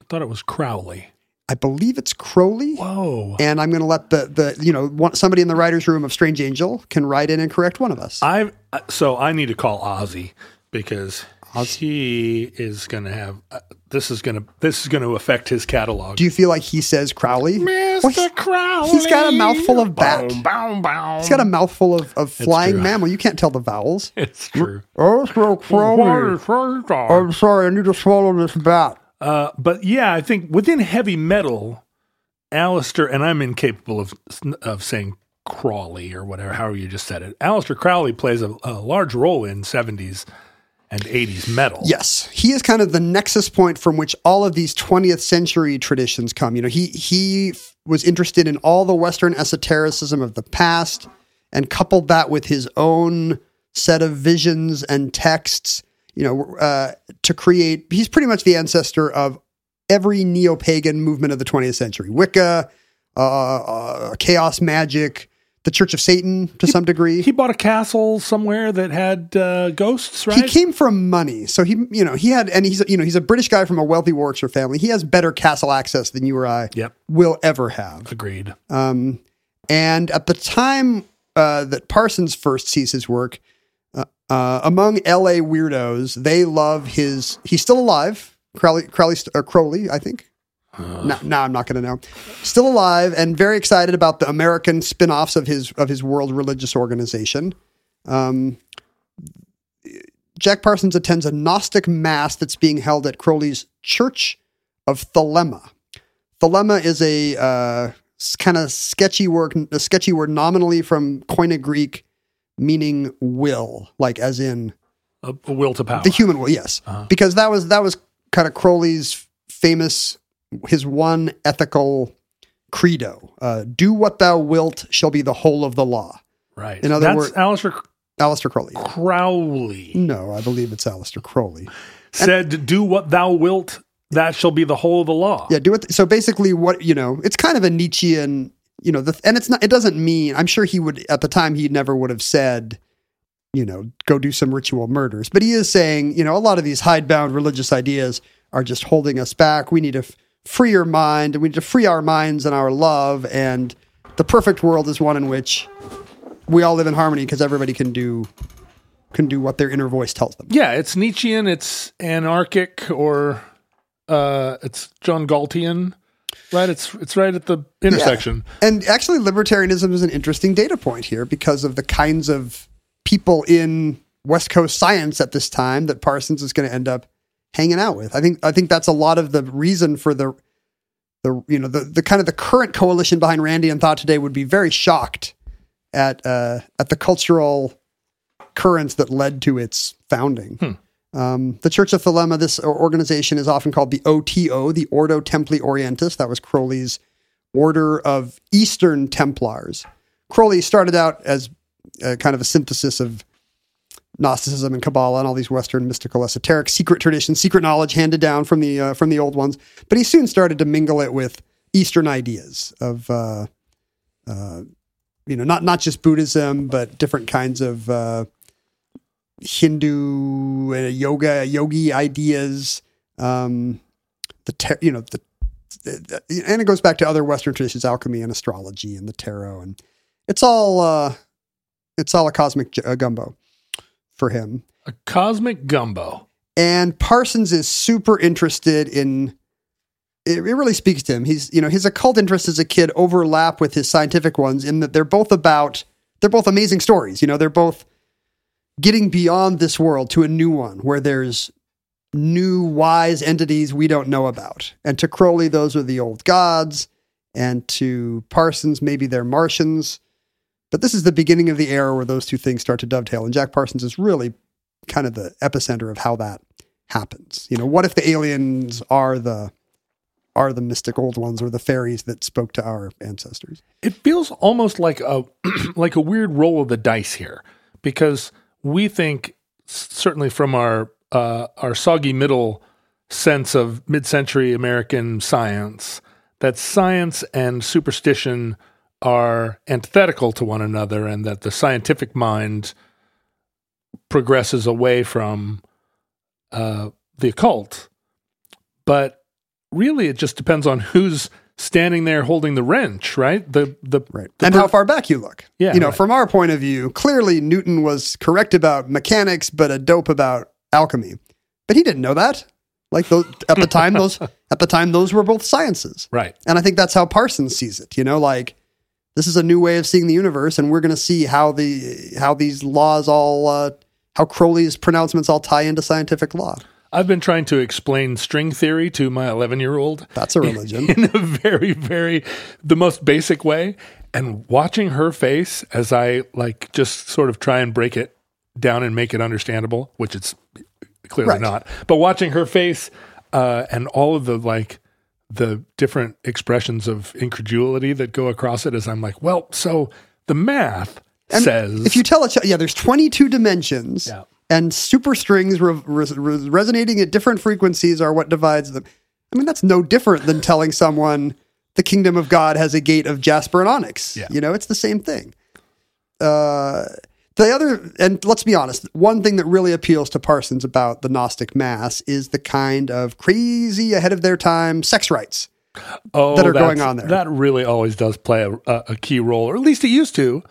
I thought it was Crowley. I believe it's Crowley. Whoa. And I'm going to let the the you know one, somebody in the writers' room of Strange Angel can write in and correct one of us. I uh, so I need to call Ozzy because he is going to have uh, this is going to this is going to affect his catalog. Do you feel like he says Crowley? Mr. Well, he- Crowley. he's got a mouthful of bat. Boom, boom, boom. He's got a mouthful of, of flying mammal. You can't tell the vowels. It's true. Oh, so Crowley. I'm sorry, I need to swallow this bat. Uh, but yeah, I think within heavy metal, Alistair, and I'm incapable of of saying Crawley or whatever, however you just said it. Alistair Crowley plays a, a large role in 70s and 80s metal. Yes, he is kind of the nexus point from which all of these 20th century traditions come. You know, he he was interested in all the Western esotericism of the past and coupled that with his own set of visions and texts. You know, uh, to create. He's pretty much the ancestor of every neo pagan movement of the 20th century: Wicca, uh, uh, chaos magic, the Church of Satan to some degree. He bought a castle somewhere that had uh, ghosts, right? He came from money, so he, you know, he had, and he's, you know, he's a British guy from a wealthy Warwickshire family. He has better castle access than you or I Yep. will ever have. Agreed. Um, and at the time uh, that Parsons first sees his work, uh, uh, among L.A. weirdos, they love his. He's still alive, Crowley, Crowley, uh, Crowley, I think. No, no, I'm not going to know. Still alive and very excited about the American spin-offs of his of his world religious organization. Um, Jack Parsons attends a Gnostic mass that's being held at Crowley's Church of Thelema. Thelema is a uh, kind of sketchy word, a sketchy word nominally from Koine Greek, meaning will, like as in A, a will to power. the human will. Yes, because that was that was kind of Crowley's famous, his one ethical credo: uh, "Do what thou wilt shall be the whole of the law." right. in other That's words- Alistair Alistair Crowley. Crowley No, I believe it's Alistair Crowley. said, "Do what thou wilt; that shall be the whole of the law." Yeah, do it. So basically, what you know, it's kind of a Nietzschean, you know, the, and it's not. It doesn't mean. I'm sure he would at the time. He never would have said, you know, go do some ritual murders. But he is saying, you know, a lot of these hidebound religious ideas are just holding us back. We need to f- free mind, and we need to free our minds and our love. And the perfect world is one in which we all live in harmony because everybody can do can do what their inner voice tells them. Yeah, it's Nietzschean, it's anarchic, or uh, it's John Galtian, right? It's it's right at the intersection. And actually, libertarianism is an interesting data point here because of the kinds of people in West Coast science at this time that Parsons is going to end up hanging out with. I think I think that's a lot of the reason for the the you know the the kind of the current coalition behind Randian thought today would be very shocked at uh, at the cultural currents that led to its founding. Um, the Church of Thelema, this organization is often called the OTO, the Ordo Templi Orientis. That was Crowley's order of Eastern Templars. Crowley started out as uh, kind of a synthesis of Gnosticism and Kabbalah and all these Western mystical, esoteric, secret traditions, secret knowledge handed down from the uh, from the old ones. But he soon started to mingle it with Eastern ideas of, uh, uh, you know, not not just Buddhism, but different kinds of uh, Hindu uh, yoga, yogi ideas. Um, the tar- you know the, the, the- and it goes back to other Western traditions, alchemy and astrology and the tarot, and it's all uh, it's all a cosmic j- uh, gumbo for him. A cosmic gumbo. And Parsons is super interested in. It, it really speaks to him. He's, you know, his occult interests as a kid overlap with his scientific ones in that they're both about. They're both amazing stories. You know, they're both getting beyond this world to a new one where there's new wise entities we don't know about. And to Crowley, those are the old gods. And to Parsons, maybe they're Martians. But this is the beginning of the era where those two things start to dovetail. And Jack Parsons is really kind of the epicenter of how that happens. You know, what if the aliens are the are the mystic old ones or the fairies that spoke to our ancestors? It feels almost like a [clears throat] like a weird roll of the dice here because we think certainly from our uh, our soggy middle sense of mid-century American science that science and superstition are antithetical to one another, and that the scientific mind progresses away from uh, the occult. But really, it just depends on who's standing there holding the wrench, right? The the Right. the and per- how far back you look. Yeah, You know, right. from our point of view, clearly Newton was correct about mechanics, but a dope about alchemy. But he didn't know that. Like those, at the time, those [laughs] at the time those were both sciences. right. And I think that's how Parsons sees it. You know, like this is a new way of seeing the universe, and we're going to see how the how these laws all uh, how Crowley's pronouncements all tie into scientific law. I've been trying to explain string theory to my 11 year old That's a religion. in a very, very, the most basic way. And watching her face as I like just sort of try and break it down and make it understandable, which it's clearly Right. not, but watching her face uh, and all of the like, the different expressions of incredulity that go across it as I'm like, well, so the math says if you tell a child, yeah, there's 22 dimensions, Yeah. And super strings re- re- re- resonating at different frequencies are what divides them. I mean, that's no different than telling someone the kingdom of God has a gate of jasper and onyx. Yeah. You know, it's the same thing. Uh, the other, and let's be honest, one thing that really appeals to Parsons about the Gnostic Mass is the kind of crazy, ahead of their time sex rites. oh, that are going on there. That really always does play a, a key role, or at least it used to.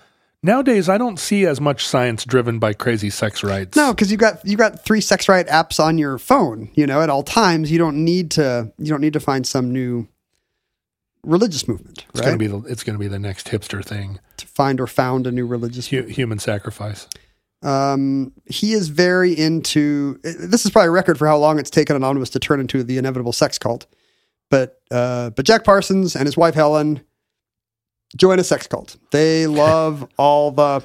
Nowadays, I don't see as much science driven by crazy sex rites. No, because you got you got three sex right apps on your phone. You know, at all times, you don't need to you don't need to find some new religious movement, it's right? gonna be the, it's gonna be the next hipster thing. to find or found a new religious. Hu- human sacrifice. Um, he is very into. This is probably a record for how long it's taken Anonymous to turn into the inevitable sex cult. But uh, but Jack Parsons and his wife Helen join a sex cult. They [laughs] love all the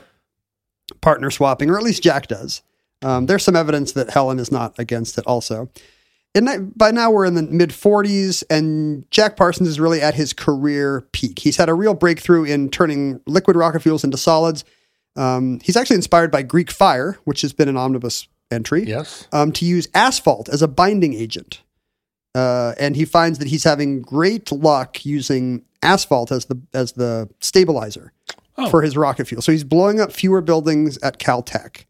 partner swapping, or at least Jack does. Um, there's some evidence that Helen is not against it, also. And by now we're in the mid 40s, and Jack Parsons is really at his career peak. He's had a real breakthrough in turning liquid rocket fuels into solids. Um, he's actually inspired by Greek fire, which has been an omnibus entry, Yes. um, to use asphalt as a binding agent. Uh, and he finds that he's having great luck using asphalt as the as the stabilizer Oh. for his rocket fuel. So he's blowing up fewer buildings at Caltech.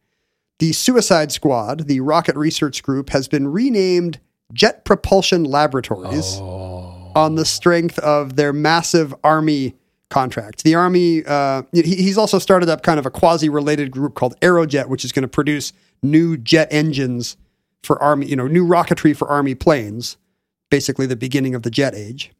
The Suicide Squad, the rocket research group, has been renamed Jet Propulsion Laboratories Oh. on the strength of their massive army contract. The army, uh, he- he's also started up kind of a quasi-related group called Aerojet, which is going to produce new jet engines for army, you know, new rocketry for army planes. Basically, the beginning of the jet age.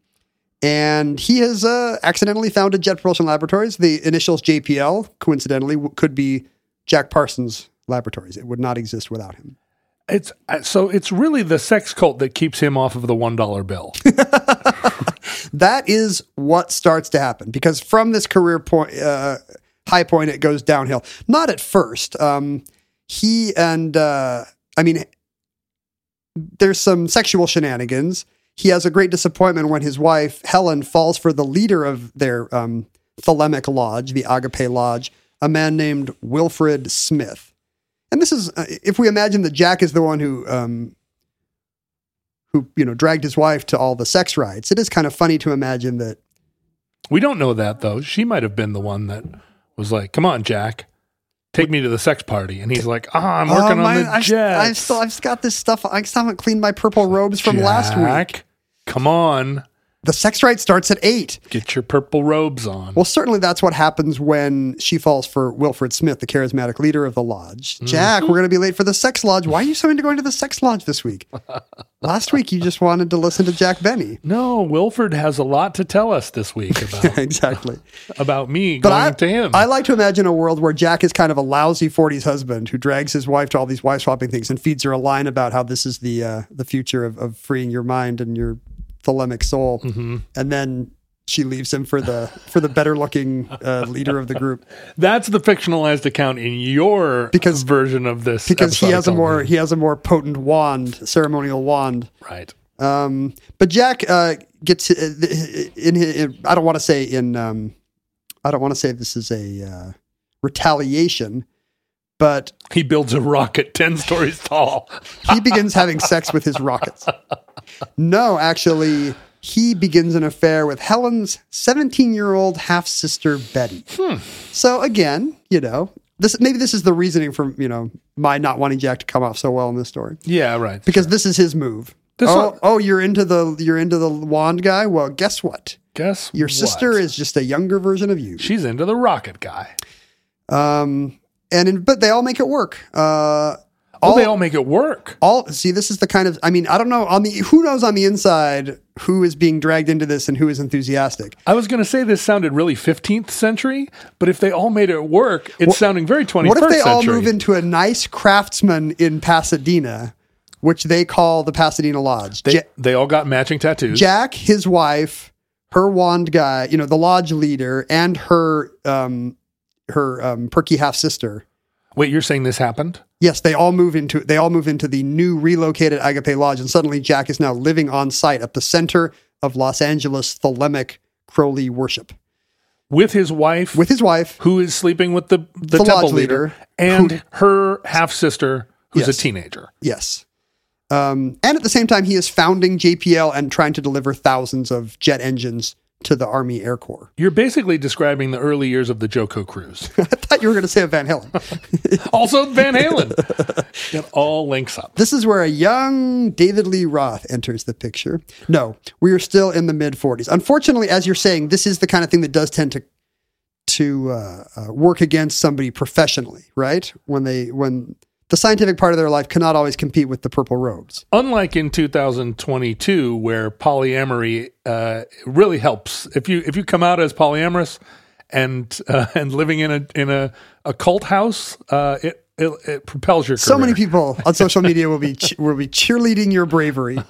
And he has uh, accidentally founded Jet Propulsion Laboratories. The initials JPL, coincidentally, w- could be Jack Parsons Laboratories. It would not exist without him. It's uh, so it's really the sex cult that keeps him off of the one dollar bill. [laughs] [laughs] that is what starts to happen because from this career point uh, high point it goes downhill not at first um, he and uh, i mean there's some sexual shenanigans he has a great disappointment when his wife helen falls for the leader of their um, thelemic lodge the agape lodge a man named wilfred smith and this is uh, if we imagine that jack is the one who um, who you know dragged his wife to all the sex rites. It is kind of funny to imagine that we don't know that though. She might have been the one that was like, "Come on, Jack, take me to the sex party," and he's like, "Ah, I'm working "Oh, my- on the I've, jet." I've still I've got this stuff. I still haven't cleaned my purple robes from last week. Come on, The sex rite starts at eight. get your purple robes on. Well, certainly that's what happens when she falls for Wilfred Smith, the charismatic leader of the lodge. Mm-hmm. Jack, we're going to be late for the sex lodge. Why are you so into going to the sex lodge this week? [laughs] Last week you just wanted to listen to Jack Benny. no, Wilfred has a lot to tell us this week [laughs] about exactly. about me But going I, to him. I like to imagine a world where Jack is kind of a lousy 40s husband who drags his wife to all these wife swapping things and feeds her a line about how this is the uh, the future of, of freeing your mind and your thelemic soul, Mm-hmm. and then she leaves him for the for the better looking uh, leader of the group [laughs] That's the fictionalized account in your Because- version of this because he has a more he has a more potent wand, ceremonial wand. right. Um, but Jack uh, gets uh, in, in, I don't want to say in um, I don't want to say this is a uh, retaliation, but He builds a rocket 10 stories tall. [laughs] he begins having sex with his rockets. [laughs] No, actually, he begins an affair with Helen's 17 year old half sister, Betty. So, again, you know, this maybe this is the reasoning for, you know, my not wanting Jack to come off so well in this story. Yeah, right. Because this is his move. This oh, one- oh, you're into the you're into the wand guy? Well, guess what? Guess Your sister is just a younger version of you. She's into the rocket guy. Um, and in, but they all make it work. Uh, All, they all make it work. all see this is the kind of I mean I don't know on the who knows on the inside who is being dragged into this and who is enthusiastic. I was going to say this sounded really 15th century, but if they all made it work, it's sounding very 21st What if they all move into a nice craftsman in Pasadena, which they call the Pasadena Lodge? they, Ja- they all got matching tattoos. Jack, his wife, her wand guy, you know, the lodge leader, and her um her um perky half sister. Wait, you're saying this happened? Yes, they all move into they all move into the new relocated Agape Lodge, and suddenly Jack is now living on site at the center of Los Angeles Thelemic Crowley worship With his wife, with his wife. who is sleeping with the, the, The temple lodge leader, leader, and her half sister, who's Yes. a teenager. Yes. Um, and at the same time, he is founding JPL and trying to deliver thousands of jet engines to the Army Air Corps. You're basically describing the early years of the Joko cruise. [laughs] I thought you were going to say Van Halen. [laughs] also, Van Halen. [laughs] It all links up. This is where a young David Lee Roth enters the picture. No, we are still in the mid 40s. Unfortunately, as you're saying, this is the kind of thing that does tend to to uh, uh, work against somebody professionally, right? When they when the scientific part of their life cannot always compete with the purple robes. Unlike in 2022, where polyamory uh, really helps. If you if you come out as polyamorous and uh, and living in a in a, a cult house, uh, it, it it propels your career. So many people on [laughs] social media will be will be cheerleading your bravery. [laughs]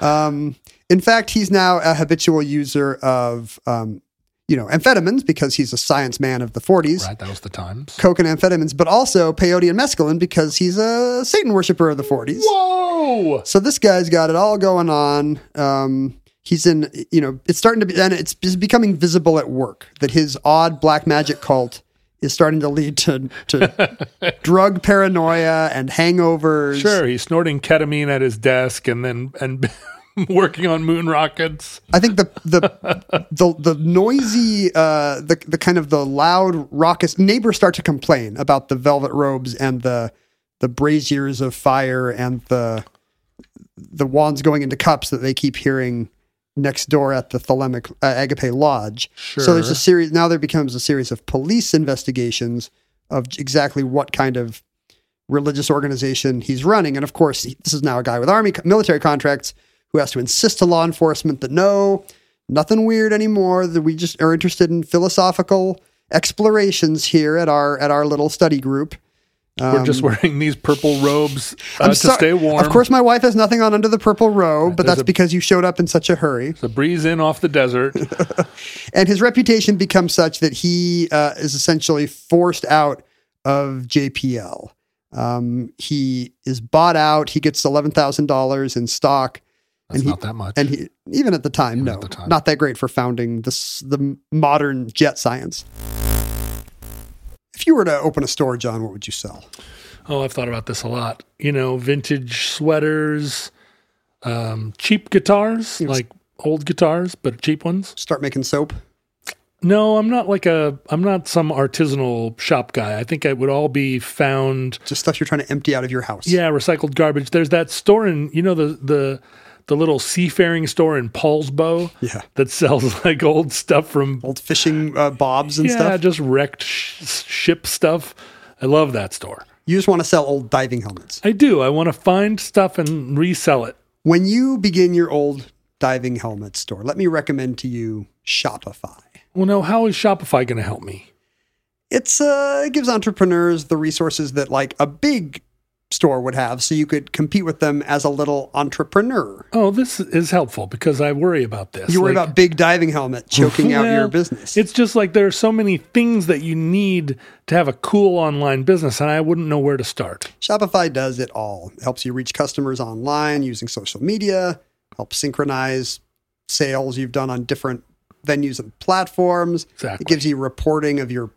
Um, in fact, he's now a habitual user of um, you know amphetamines because he's a science man of the 40s. Right, that was the times. coke and amphetamines, but also peyote and mescaline because he's a Satan worshiper of the 40s. Whoa! So this guy's got it all going on. Um, he's in, you know, it's starting to be, and it's, it's becoming visible at work that his odd black magic cult is starting to lead to, to [laughs] drug paranoia and hangovers. Sure, he's snorting ketamine at his desk and then and [laughs] [laughs] working on moon rockets. I think the the the the noisy, uh, the the kind of the loud, raucous neighbors start to complain about the velvet robes and the the braziers of fire and the the wands going into cups that they keep hearing next door at the Thelemic uh, Agape Lodge. So there's a series now. There becomes a series of police investigations of exactly what kind of religious organization he's running, and of course, he- this is now a guy with army military contracts who has to insist to law enforcement that no, nothing weird anymore. That we just are interested in philosophical explorations here at our at our little study group. We're just wearing these purple robes uh, I'm to stay warm. Of course, my wife has nothing on under the purple robe, but there's that's a- because you showed up in such a hurry. the breeze in off the desert. [laughs] And his reputation becomes such that he uh, is essentially forced out of JPL. Um, he is bought out. He gets eleven thousand dollars in stock. That's and he, not that much. And he, even at the time, no, the time. not that great for founding this the modern jet science. If you were to open a store, John, what would you sell? Oh, I've thought about this a lot. You know, vintage sweaters, um, cheap guitars, like old guitars, but cheap ones. Start making soap. No, I'm not like a. I'm not some artisanal shop guy. I think it would all be found. Just stuff you're trying to empty out of your house. Yeah, recycled garbage. There's that store in you know the the the little seafaring store in Poulsbo. Yeah. that sells [laughs] like old stuff from Old fishing uh, bobs and yeah, stuff. Yeah, just wrecked sh- ship stuff. I love that store. You just want to sell old diving helmets. I do. I want to find stuff and resell it. When you begin your old diving helmet store, let me recommend to you Shopify. Well, no, how is Shopify going to help me? It's uh, it gives entrepreneurs the resources that like a big store would have, so you could compete with them as a little entrepreneur. Oh, this is helpful because I worry about this. You worry Like, about big diving helmet choking out your [laughs] business. It's just like there are so many things that you need to have a cool online business, and I wouldn't know where to start. Shopify does it all. It helps you reach customers online using social media, helps synchronize sales you've done on different venues and platforms. Exactly. It gives you reporting of your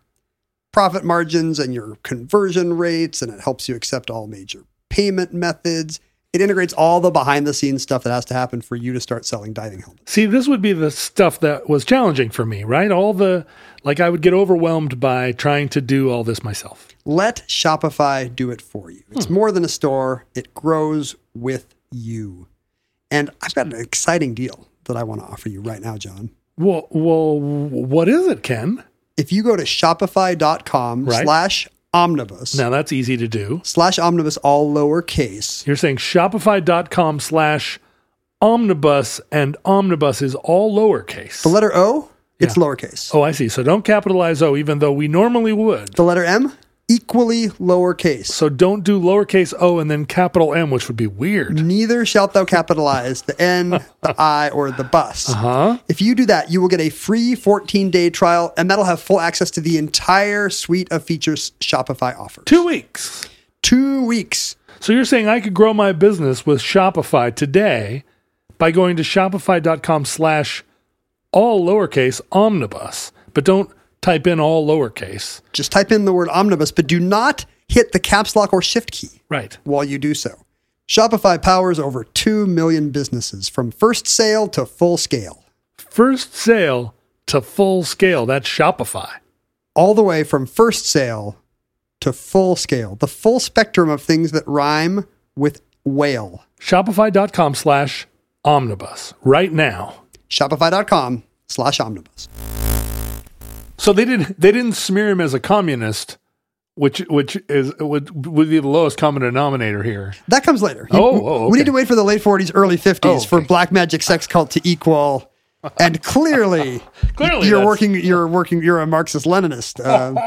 profit margins and your conversion rates, and it helps you accept all major payment methods. It integrates all the behind the scenes stuff that has to happen for you to start selling diving helmets. See, this would be the stuff that was challenging for me, right? All the like I would get overwhelmed by trying to do all this myself. Let Shopify do it for you. It's hmm. more than a store, it grows with you. And I've got an exciting deal that I want to offer you right now, John. Well, well, what is it, Ken? If you go to shopify.com Right. slash omnibus, Now that's easy to do. slash omnibus, all lowercase, You're saying shopify.com slash omnibus and omnibus is all lowercase. the letter O, it's Yeah. lowercase. oh, I see. So don't capitalize O, even though we normally would. The letter M, equally lowercase. So don't do lowercase o and then capital M, which would be weird. Neither shalt thou capitalize the N, the [laughs] I, or the bus. Huh? If you do that, you will get a free 14 day trial, and that'll have full access to the entire suite of features Shopify offers. Two weeks. Two weeks. So you're saying I could grow my business with Shopify today by going to shopify.com slash all lowercase omnibus, but don't type in all lowercase. Just type in the word omnibus, but do not hit the caps lock or shift key Right. while you do so. Shopify powers over 2 million businesses from first sale to full scale, First sale to full scale. That's Shopify. all the way from first sale to full scale, the full spectrum of things that rhyme with whale. Shopify.com slash omnibus right now. Shopify.com slash omnibus. So they didn't they didn't smear him as a communist, which which is would would be the lowest common denominator here. That comes later. Oh, You- oh, We need okay. to wait for the late 40s, early 50s Oh, for black magic sex cult to equal. And clearly, [laughs] Clearly you're that's- working. You're working. You're a Marxist Leninist. Um,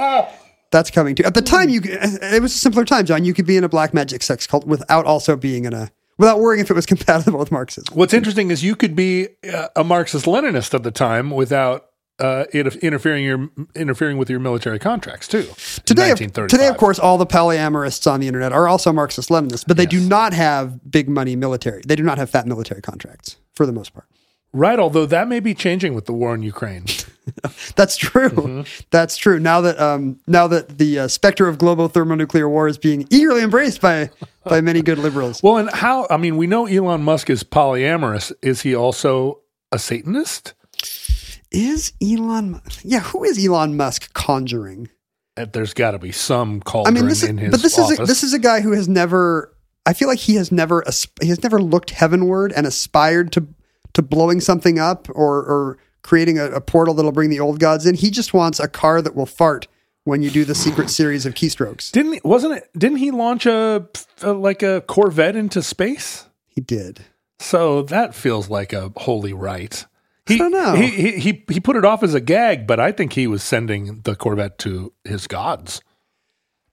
[laughs] that's coming to. At the time, you it was a simpler time, John. You could be in a black magic sex cult without also being in a without worrying if it was [laughs] compatible with Marxism. What's interesting is you could be uh, a Marxist Leninist at the time without uh, it interfering your interfering with your military contracts too. Today, of- 1935. today, of course, all the polyamorists on the internet are also Marxist Leninists, but they do not have big money military. They do not have fat military contracts for the most part. right? Although that may be changing with the war in Ukraine. [laughs] That's true. Mm-hmm. That's true. Now that um, now that the uh, specter of global thermonuclear war is being eagerly embraced by by many good liberals. well, and how? I mean, we know Elon Musk is polyamorous. Is he also a Satanist? Is Elon? Yeah, who is Elon Musk conjuring? Uh, There's got to be some I mean, this is in his but this office. is a, this is a guy who has never. I feel like he has never he has never looked heavenward and aspired to to blowing something up or or creating a, a portal that'll bring the old gods in. He just wants a car that will fart when you do the secret series of keystrokes. Didn't he, wasn't it? Didn't he launch a, a like a Corvette into space? He did. So that feels like a holy right. He, don't know. He, he he he put it off as a gag, but I think he was sending the Corvette to his gods.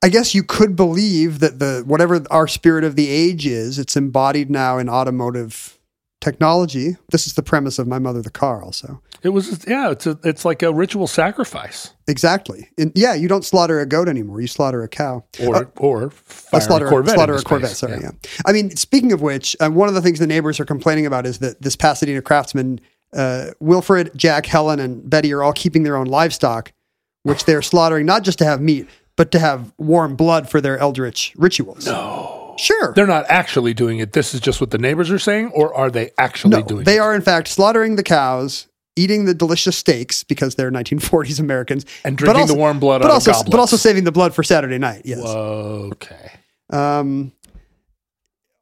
I guess you could believe that the whatever our spirit of the age is, it's embodied now in automotive technology. This is the premise of my mother the car also. It was yeah, it's a, it's like a ritual sacrifice, Exactly. And yeah, you don't slaughter a goat anymore. You slaughter a cow. or or Uh, fire slaughter a Corvette. slaughter a Corvette. Sorry, Yeah. yeah. I mean, speaking of which, uh, one of the things the neighbors are complaining about is that this Pasadena craftsman, uh, Wilfred, Jack, Helen, and Betty are all keeping their own livestock, which they're [sighs] slaughtering not just to have meat, but to have warm blood for their eldritch rituals. No. Sure. They're not actually doing it. This is just what the neighbors are saying, or are they actually No, doing they it? are in fact slaughtering the cows, eating the delicious steaks because they're 1940s Americans, And drinking the warm blood but also, but also saving the blood for Saturday night. Yes. Okay. Um,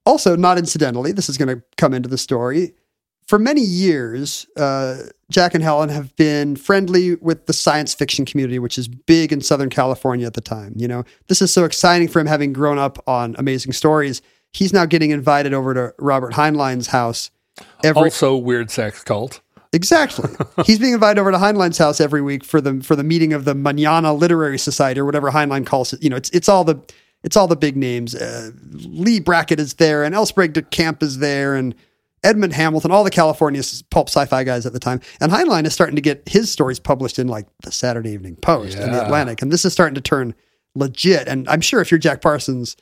also, not incidentally, this is going to come into the story. For many years, uh, Jack and Helen have been friendly with the science fiction community, which is big in Southern California at the time. You know, this is so exciting for him having grown up on amazing stories. He's now getting invited over to Robert Heinlein's house every Also, weird sex cult. Exactly. [laughs] He's being invited over to Heinlein's house every week for the for the meeting of the Manana Literary Society or whatever Heinlein calls it. You know, it's it's all the it's all the big names. Uh, Leigh Brackett is there, and L. Sprague de Camp is there, and Edmund Hamilton, all the California pulp sci-fi guys at the time. And Heinlein is starting to get his stories published in like the Saturday Evening Post and the Atlantic, and this is starting to turn legit. And I'm sure if you're Jack Parsons,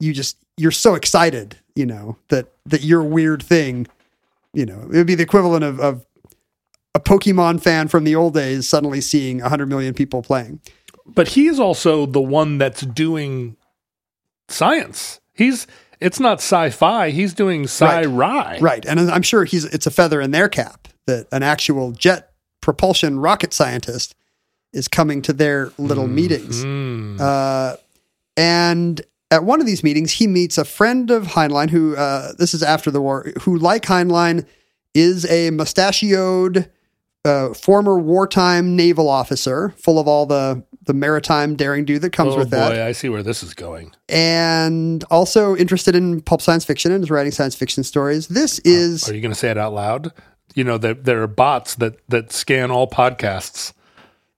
you just you're so excited, you know, that that your weird thing you know, it would be the equivalent of, of a Pokemon fan from the old days suddenly seeing 100 million people playing. but he's also the one that's doing science. He's it's not sci-fi. He's doing sci-ri. Right. And I'm sure he's it's a feather in their cap that an actual jet propulsion rocket scientist is coming to their little meetings. Mm. Uh, and at one of these meetings, he meets a friend of Heinlein who, uh, this is after the war, who, like Heinlein, is a mustachioed uh, former wartime naval officer, full of all the, the maritime daring do that comes oh with boy, that I see where this is going. and also interested in pulp science fiction and is writing science fiction stories. This is Are you going to say it out loud? You know, there, there are bots that that scan all podcasts.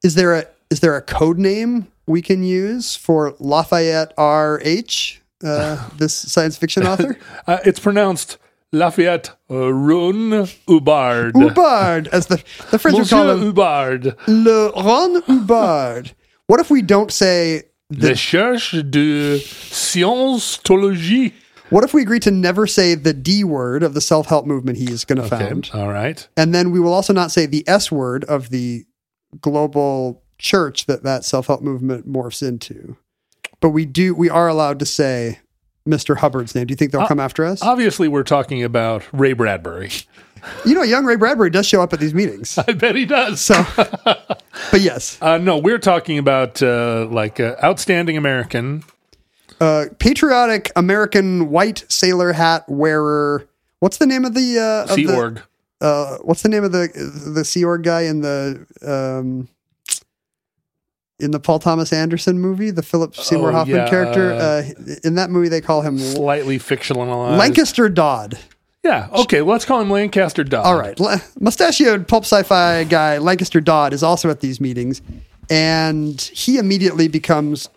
is there a is there a code name we can use for Lafayette R H, uh, [laughs] this science fiction author? [laughs] Uh, it's pronounced Lafayette Ron Hubbard. Hubbard, as the the French would call Monsieur him, Hubbard. Le Ron Hubbard. What if we don't say? The Cherche de Scientologie. What if we agree to never say the D word of the self help movement he is going to Okay, found, all right. and then we will also not say the S word of the global church that that self help movement morphs into. But we do we are allowed to say Mr. Hubbard's name. Do you think they'll come after us? Obviously, we're talking about Ray Bradbury. you know, young Ray Bradbury does show up at these meetings. [laughs] I bet he does. So, but yes, [laughs] Uh, no, we're talking about uh, like uh, outstanding American. uh, patriotic American white sailor hat wearer. What's the name of the uh, of Sea the- Org. uh, what's the name of the the Sea Org guy in the um, in the Paul Thomas Anderson movie, the Philip Seymour Oh, Hoffman yeah, character? uh, Uh, in that movie, they call him Slightly fictionalized. Lancaster Dodd. Yeah. Okay. Let's call him Lancaster Dodd. All right, La- mustachioed pulp sci-fi guy Lancaster Dodd is also at these meetings, and he immediately becomes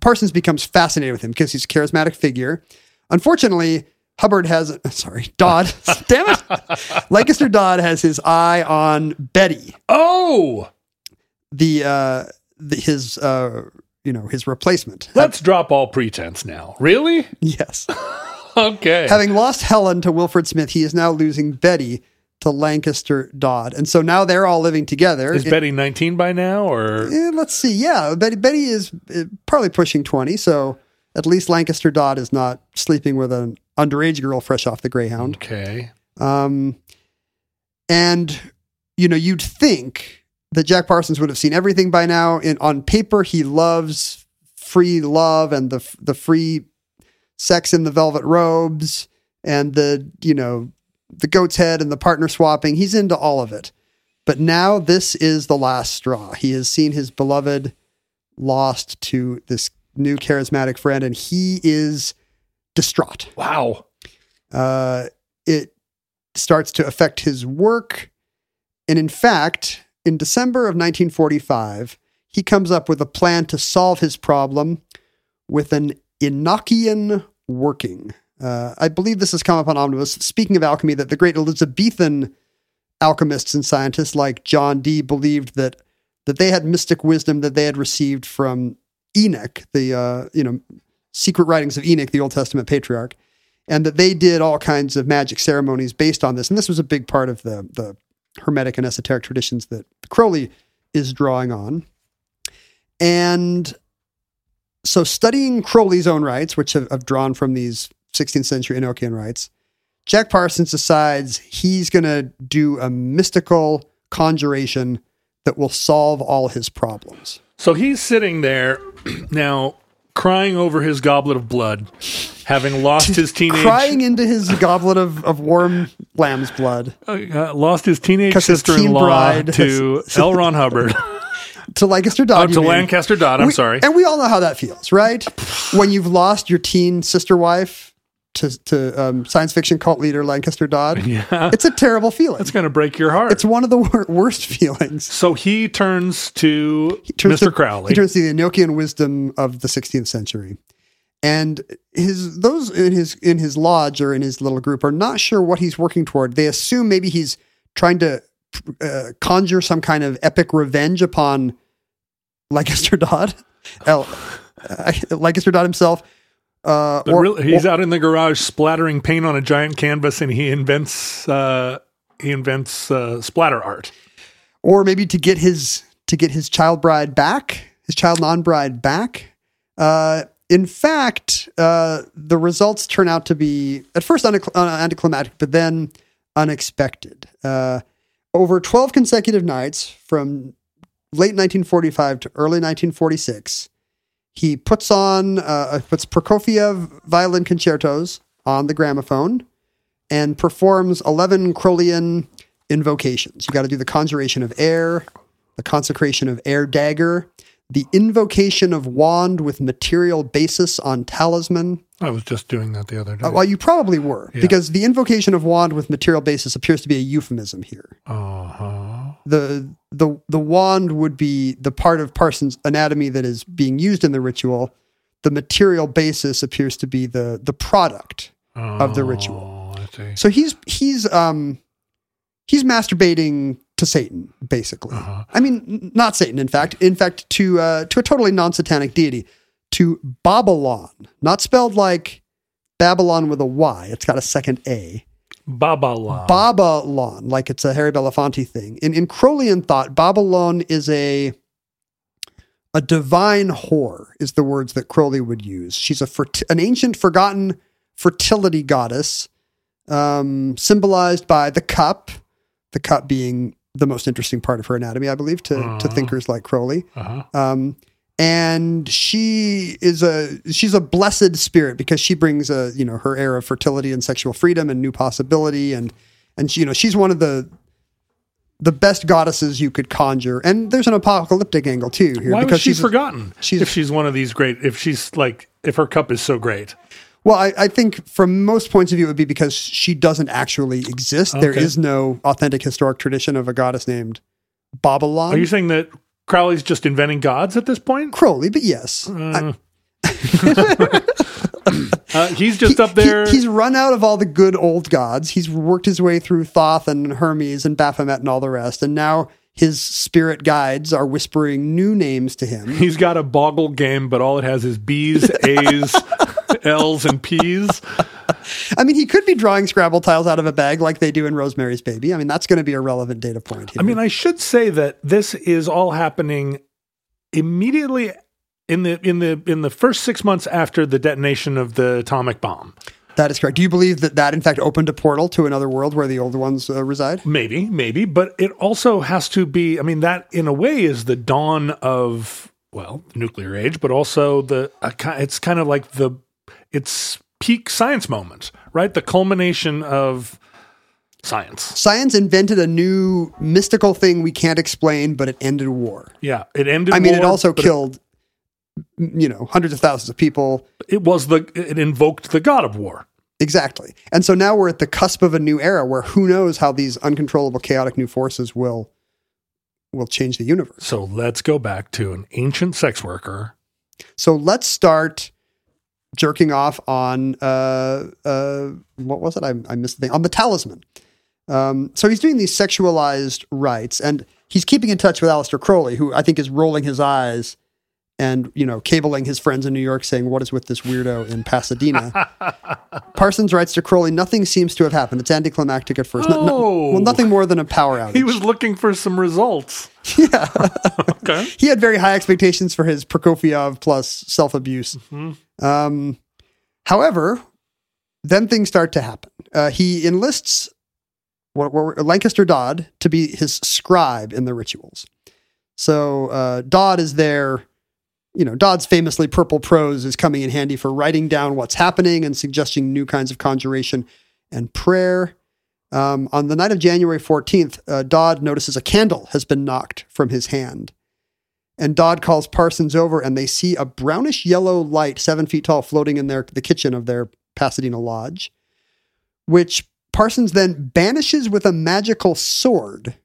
Parsons becomes fascinated with him because he's a charismatic figure. Unfortunately, Hubbard has [laughs] sorry Dodd, [laughs] damn it, [laughs] Lancaster Dodd has his eye on Betty, Oh, the uh, the, his uh, you know his replacement. let's drop all pretense now. Really? yes, [laughs] Okay. having lost Helen to Wilfred Smith, he is now losing Betty to Lancaster Dodd, and so now they're all living together. Is It- Betty 19 by now or Eh, let's see. Yeah, Betty Betty is uh, probably pushing twenty, so at least Lancaster Dodd is not sleeping with an underage girl fresh off the Greyhound. Okay. Um, and you know, you'd think that Jack Parsons would have seen everything by now. In on paper, he loves free love and the the free sex in the velvet robes and the you know the goat's head and the partner swapping. He's into all of it. But now this is the last straw. He has seen his beloved lost to this new charismatic friend, and he is distraught Wow. uh, it starts to affect his work. And in fact, in December of 1945, he comes up with a plan to solve his problem with an Enochian working. Uh, I believe this has come up on Omnibus. Speaking of alchemy, that the great Elizabethan alchemists and scientists like John Dee believed that that they had mystic wisdom that they had received from Enoch, the uh, you know secret writings of Enoch, the Old Testament patriarch and that they did all kinds of magic ceremonies based on this. And this was a big part of the the hermetic and esoteric traditions that Crowley is drawing on. And so, studying Crowley's own rites, which have, have drawn from these 16th century Enochian rites, Jack Parsons decides he's going to do a mystical conjuration that will solve all his problems. So he's sitting there [clears throat] now crying over his goblet of blood, having lost his [laughs] teenage Crying into his goblet of, of warm lamb's blood uh, lost his teenage sister-in-law to [laughs] L. Ron Hubbard. [laughs] to Lancaster Oh, Dodd. you to mean. Lancaster Dodd. I'm We- sorry. And we all know how that feels, right? when you've lost your teen sister wife to, to um, science fiction cult leader Lancaster Dodd. [laughs] Yeah. It's a terrible feeling. It's going to break your heart. It's one of the wor- worst feelings. so he turns to turns Mr. to- Crowley. He turns to the Enochian wisdom of the 16th century. And his those in his in his lodge or in his little group are not sure what he's working toward. They assume maybe he's trying to uh, conjure some kind of epic revenge upon Lancaster [laughs] Dodd, uh, Lancaster Dodd himself. Uh, But or, really, he's out in the garage splattering paint on a giant canvas, and he invents uh, he invents uh, splatter art. or maybe to get his to get his child bride back his child non bride back. Uh, in fact, uh, the results turn out to be at first uh, anticlimactic, but then unexpected. Uh, over 12 consecutive nights from late 1945 to early 1946, he puts on uh, puts Prokofiev violin concertos on the gramophone and performs 11 Crowleyan invocations. You got to do the conjuration of air, the consecration of air dagger, the invocation of wand with material basis on talisman. I was just doing that the other day. Uh, well, you probably were, because the invocation of wand with material basis appears to be a euphemism here. Uh huh. The the the wand would be the part of Parsons' anatomy that is being used in the ritual. The material basis appears to be the the product of the ritual. Oh. So he's he's um he's masturbating to Satan, basically. Uh-huh. I mean, not Satan. In fact, in fact, to uh, to a totally non-satanic deity, to Babalon, not spelled like Babylon with a Y. It's got a second A. Babala. Babylon, like it's a Harry Belafonte thing. In in Crowleyan thought, Babalon is a a divine whore, is the words that Crowley would use. She's a fert- an ancient, forgotten fertility goddess, um, symbolized by the cup, the cup being the most interesting part of her anatomy, I believe, to, to Uh-huh. thinkers like Crowley. uh-huh. Um, and she is a she's a blessed spirit because she brings a you know her era of fertility and sexual freedom and new possibility and and she, you know she's one of the the best goddesses you could conjure and there's an apocalyptic angle too here Why because she she's forgotten? she's- if she's one of these great, if she's like, if her cup is so great. well I, I think from most points of view it would be because she doesn't actually exist there Okay. is no authentic historic tradition of a goddess named Babalon Are you saying that Crowley's just inventing gods at this point? Crowley but yes I- [laughs] [laughs] Uh, he's just up He- there. he's run out of all the good old gods. He's worked his way through Thoth and Hermes and Baphomet and all the rest. And now his spirit guides are whispering new names to him. He's got a boggle game, but all it has is B's, A's, [laughs] L's, and P's. [laughs] I mean, he could be drawing Scrabble tiles out of a bag like they do in Rosemary's Baby. I mean, that's going to be a relevant data point here. I mean, I should say that this is all happening immediately in the in the in the first six months after the detonation of the atomic bomb. that is correct. Do you believe that that, in fact, opened a portal to another world where the old ones uh, reside? Maybe, maybe, but it also has to be. I mean, that in a way is the dawn of well, the nuclear age, but also the uh, it's kind of like the it's peak science moment, right? The culmination of science. Science invented a new mystical thing we can't explain, but it ended war. Yeah, it ended. I mean, it also killed, you know, hundreds of thousands of people. It, it was the it invoked the god of war. Exactly. And so now we're at the cusp of a new era where who knows how these uncontrollable chaotic new forces will will change the universe. So let's go back to an ancient sex worker. So let's start jerking off on uh uh what was it? I, I missed the thing on the talisman. Um, so he's doing these sexualized rites, and he's keeping in touch with Aleister Crowley, who I think is rolling his eyes and you know cabling his friends in New York, saying, "What is with this weirdo in Pasadena?" [laughs] Parsons writes to Crowley, "Nothing seems to have happened. It's anticlimactic at first. No- no- Oh. well, nothing more than a power outage." He was looking for some results. [laughs] yeah. [laughs] Okay. he had very high expectations for his Prokofiev plus self abuse. Um, however, then things start to happen. Uh, he enlists Lancaster Dodd to be his scribe in the rituals. So uh, Dodd is there. You know, Dodd's famously purple prose is coming in handy for writing down what's happening and suggesting new kinds of conjuration and prayer. Um, on the night of January 14th, uh, Dodd notices a candle has been knocked from his hand. And Dodd calls Parsons over, and they see a brownish yellow light, seven feet tall, floating in their the kitchen of their Pasadena lodge, which Parsons then banishes with a magical sword.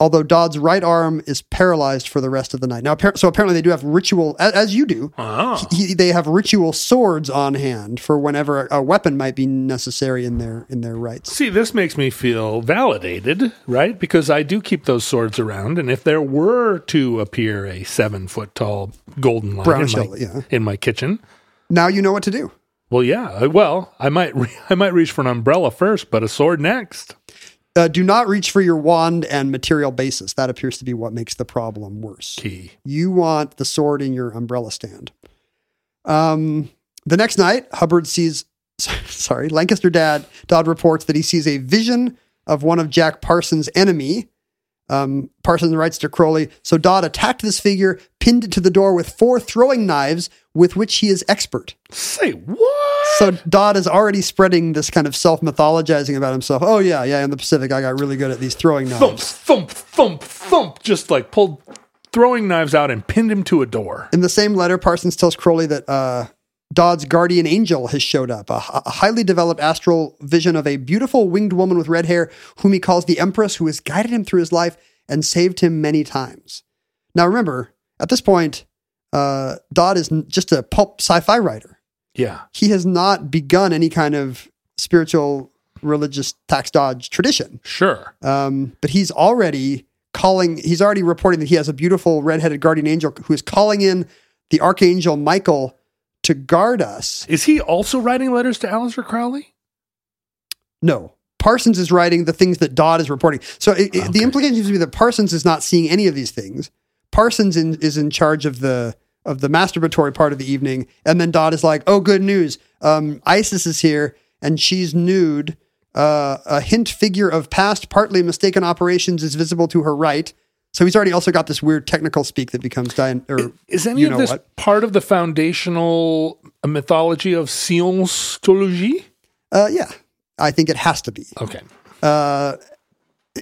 Although Dodd's right arm is paralyzed for the rest of the night. Now, so apparently they do have ritual, as you do. Oh. He, they have ritual swords on hand for whenever a weapon might be necessary in their in their rites. See, this makes me feel validated, right? Because I do keep those swords around, and if there were to appear a seven foot tall golden lion in my, yeah. in my kitchen, Now you know what to do. well, yeah, well, I might re- [laughs] I might reach for an umbrella first, but a sword next. Uh, do not reach for your wand and material basis. That appears to be what makes the problem worse. Key. You want the sword in your umbrella stand. Um, the next night, Hubbard sees, [laughs] sorry, Lancaster Dad Dodd reports that he sees a vision of one of Jack Parsons' enemy. Um, Parsons writes to Crowley, so Dodd attacked this figure, pinned it to the door with four throwing knives with which he is expert. Say what? So Dodd is already spreading this kind of self mythologizing about himself. Oh yeah, yeah. In the Pacific, I got really good at these throwing knives. thump, thump, thump, thump. Just like pulled throwing knives out and pinned him to a door. In the same letter, Parsons tells Crowley that uh, Dodd's guardian angel has showed up, a, a highly developed astral vision of a beautiful winged woman with red hair, whom he calls the Empress, who has guided him through his life and saved him many times. Now, remember, at this point, uh, Dodd is just a pulp sci-fi writer. Yeah. He has not begun any kind of spiritual, religious tax dodge tradition. Sure. Um, but he's already calling, he's already reporting that he has a beautiful redheaded guardian angel who is calling in the archangel Michael to guard us. Is he also writing letters to Aleister Crowley? No. Parsons is writing the things that Dodd is reporting. So it, it- the implication seems to be that Parsons is not seeing any of these things. Parsons in, is in charge of the of the masturbatory part of the evening, and then Dodd is like, "Oh, good news! Um, Isis is here, and she's nude. Uh, a hint figure of past, partly mistaken operations is visible to her right." So he's already also got this weird technical speak that becomes Dian or Is any you of know this what? part of the foundational mythology of Scientology? Uh, yeah, I think it has to be. Okay. uh,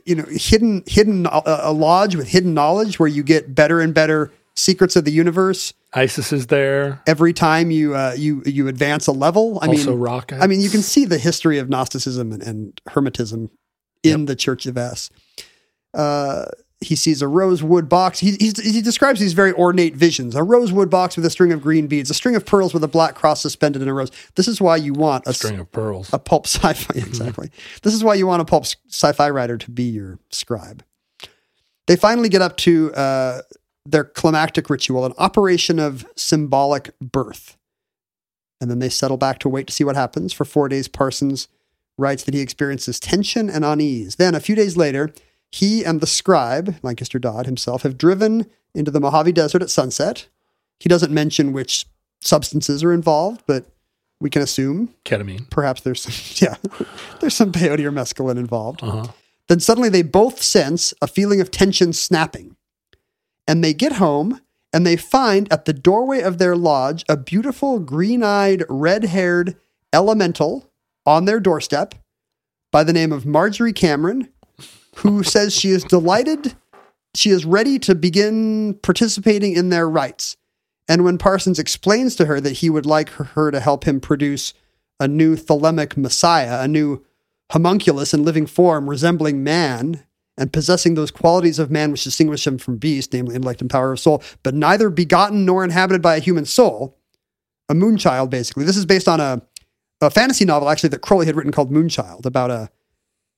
you know, hidden hidden uh, a lodge with hidden knowledge where you get better and better secrets of the universe Isis is there. every time you uh, you you advance a level. I also mean, rocket. I mean, you can see the history of Gnosticism and, and Hermetism in the Church of S. Uh, he sees a rosewood box. He, he's, he describes these very ornate visions: a rosewood box with a string of green beads, a string of pearls with a black cross suspended in a rose. This is why you want a string of pearls. a pulp [laughs] sci-fi exactly. This is why you want a pulp sci-fi writer to be your scribe. They finally get up to uh, their climactic ritual, an operation of symbolic birth, and then they settle back to wait to see what happens. For four days, Parsons writes that he experiences tension and unease. Then, a few days later, he and the scribe, Lancaster Dodd himself, have driven into the Mojave Desert at sunset. He doesn't mention which substances are involved, but we can assume Ketamine. perhaps there's some, [laughs] yeah, there's some peyote or mescaline involved. Uh-huh. Then suddenly they both sense a feeling of tension snapping. And they get home and they find at the doorway of their lodge a beautiful green eyed, red haired elemental on their doorstep by the name of Marjorie Cameron, who says she is delighted, she is ready to begin participating in their rites. And when Parsons explains to her that he would like her- to help him produce a new thelemic messiah, a new homunculus in living form resembling man and possessing those qualities of man which distinguish him from beast, namely intellect and power of soul, but neither begotten nor inhabited by a human soul, a moonchild, basically. This is based on a, a fantasy novel, actually, that Crowley had written called Moonchild about a,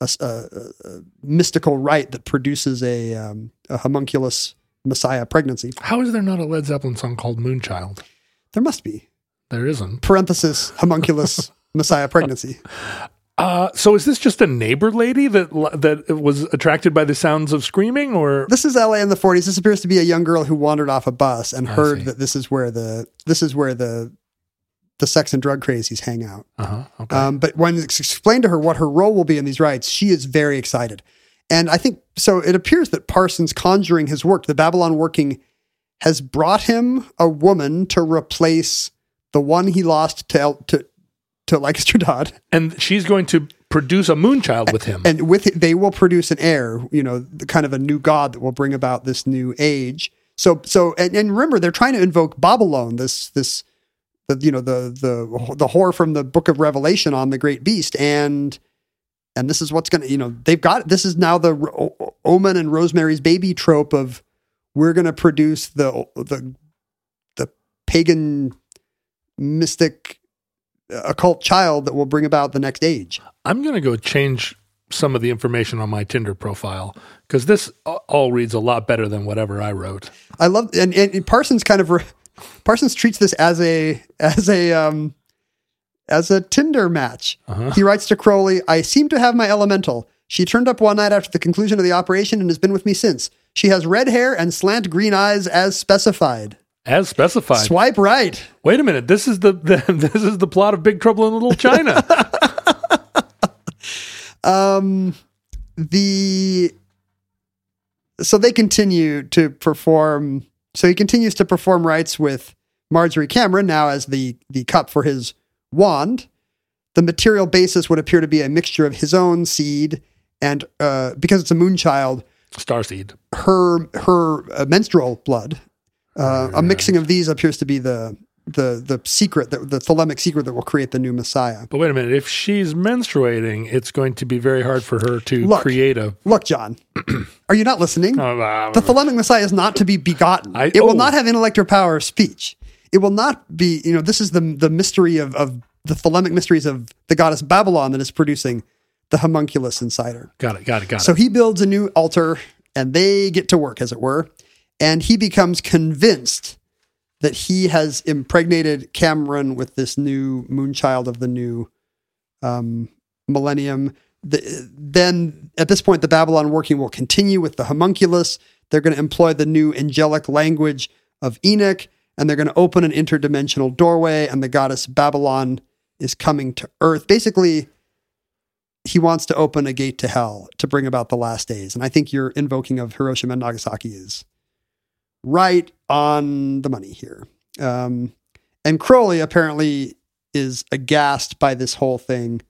a a- a- a mystical rite that produces a, um, a homunculus messiah pregnancy. How is there not a Led Zeppelin song called Moonchild? There must be. There isn't. Parenthesis, homunculus [laughs] messiah pregnancy. Uh, so is this just a neighbor lady that that was attracted by the sounds of screaming, or This is LA in the 40s. This appears to be a young girl who wandered off a bus and I heard see. that this is where the this is where the the sex and drug crazies hang out. uh-huh, okay. Um, but when it's explained to her what her role will be in these rites, she is very excited. And I think so. It appears that Parsons conjuring has worked. The Babalon working has brought him a woman to replace the one he lost to El- to to Lancaster [laughs] Dodd. and she's going to produce a Moonchild with him. and with it, they will produce an heir, you know, the kind of a new god that will bring about this new age. So, so, and, and remember, they're trying to invoke Babylon, this, this, the, you know, the, the, the horror from the book of Revelation on the great beast. And, and this is what's going to, you know, they've got, this is now the O- O- Omen and Rosemary's baby trope of we're going to produce the, the, the pagan mystic uh, occult child that will bring about the next age. I'm going to go change some of the information on my Tinder profile because this all reads a lot better than whatever I wrote. I love and, and Parsons kind of re, Parsons treats this as a as a um as a Tinder match. Uh-huh. He writes to Crowley, "I seem to have my elemental. She turned up one night after the conclusion of the operation and has been with me since. She has red hair and slant green eyes as specified. As specified. Swipe right. Wait a minute. This is the, the [laughs] this is the plot of Big Trouble in Little China. [laughs] Um, the so they continue to perform. So he continues to perform rites with Marjorie Cameron now as the the cup for his wand. The material basis would appear to be a mixture of his own seed and uh, because it's a moon child, Starseed. her her uh, menstrual blood. Uh, a mixing of these appears to be the the the secret that the thelemic secret that will create the new Messiah. But wait a minute. If she's menstruating, it's going to be very hard for her to Look. create a. Look, John, [clears throat] are you not listening? Uh, The Thelemic Messiah is not to be begotten. I- it will oh. not have intellect or power of speech. It will not be, you know, this is the the mystery of, of the Thelemic mysteries of the goddess Babalon that is producing the homunculus inside her. got it. Got it. Got it. So he builds a new altar and they get to work, as it were. And he becomes convinced that he has impregnated Cameron with this new moonchild of the new um, millennium. The, then at this point, the Babalon working will continue with the homunculus. They're going to employ the new angelic language of Enoch, and they're going to open an interdimensional doorway, and the goddess Babalon is coming to Earth. Basically, he wants to open a gate to hell to bring about the last days. And I think your invoking of Hiroshima and Nagasaki is right on the money here. Um, and Crowley apparently is aghast by this whole thing.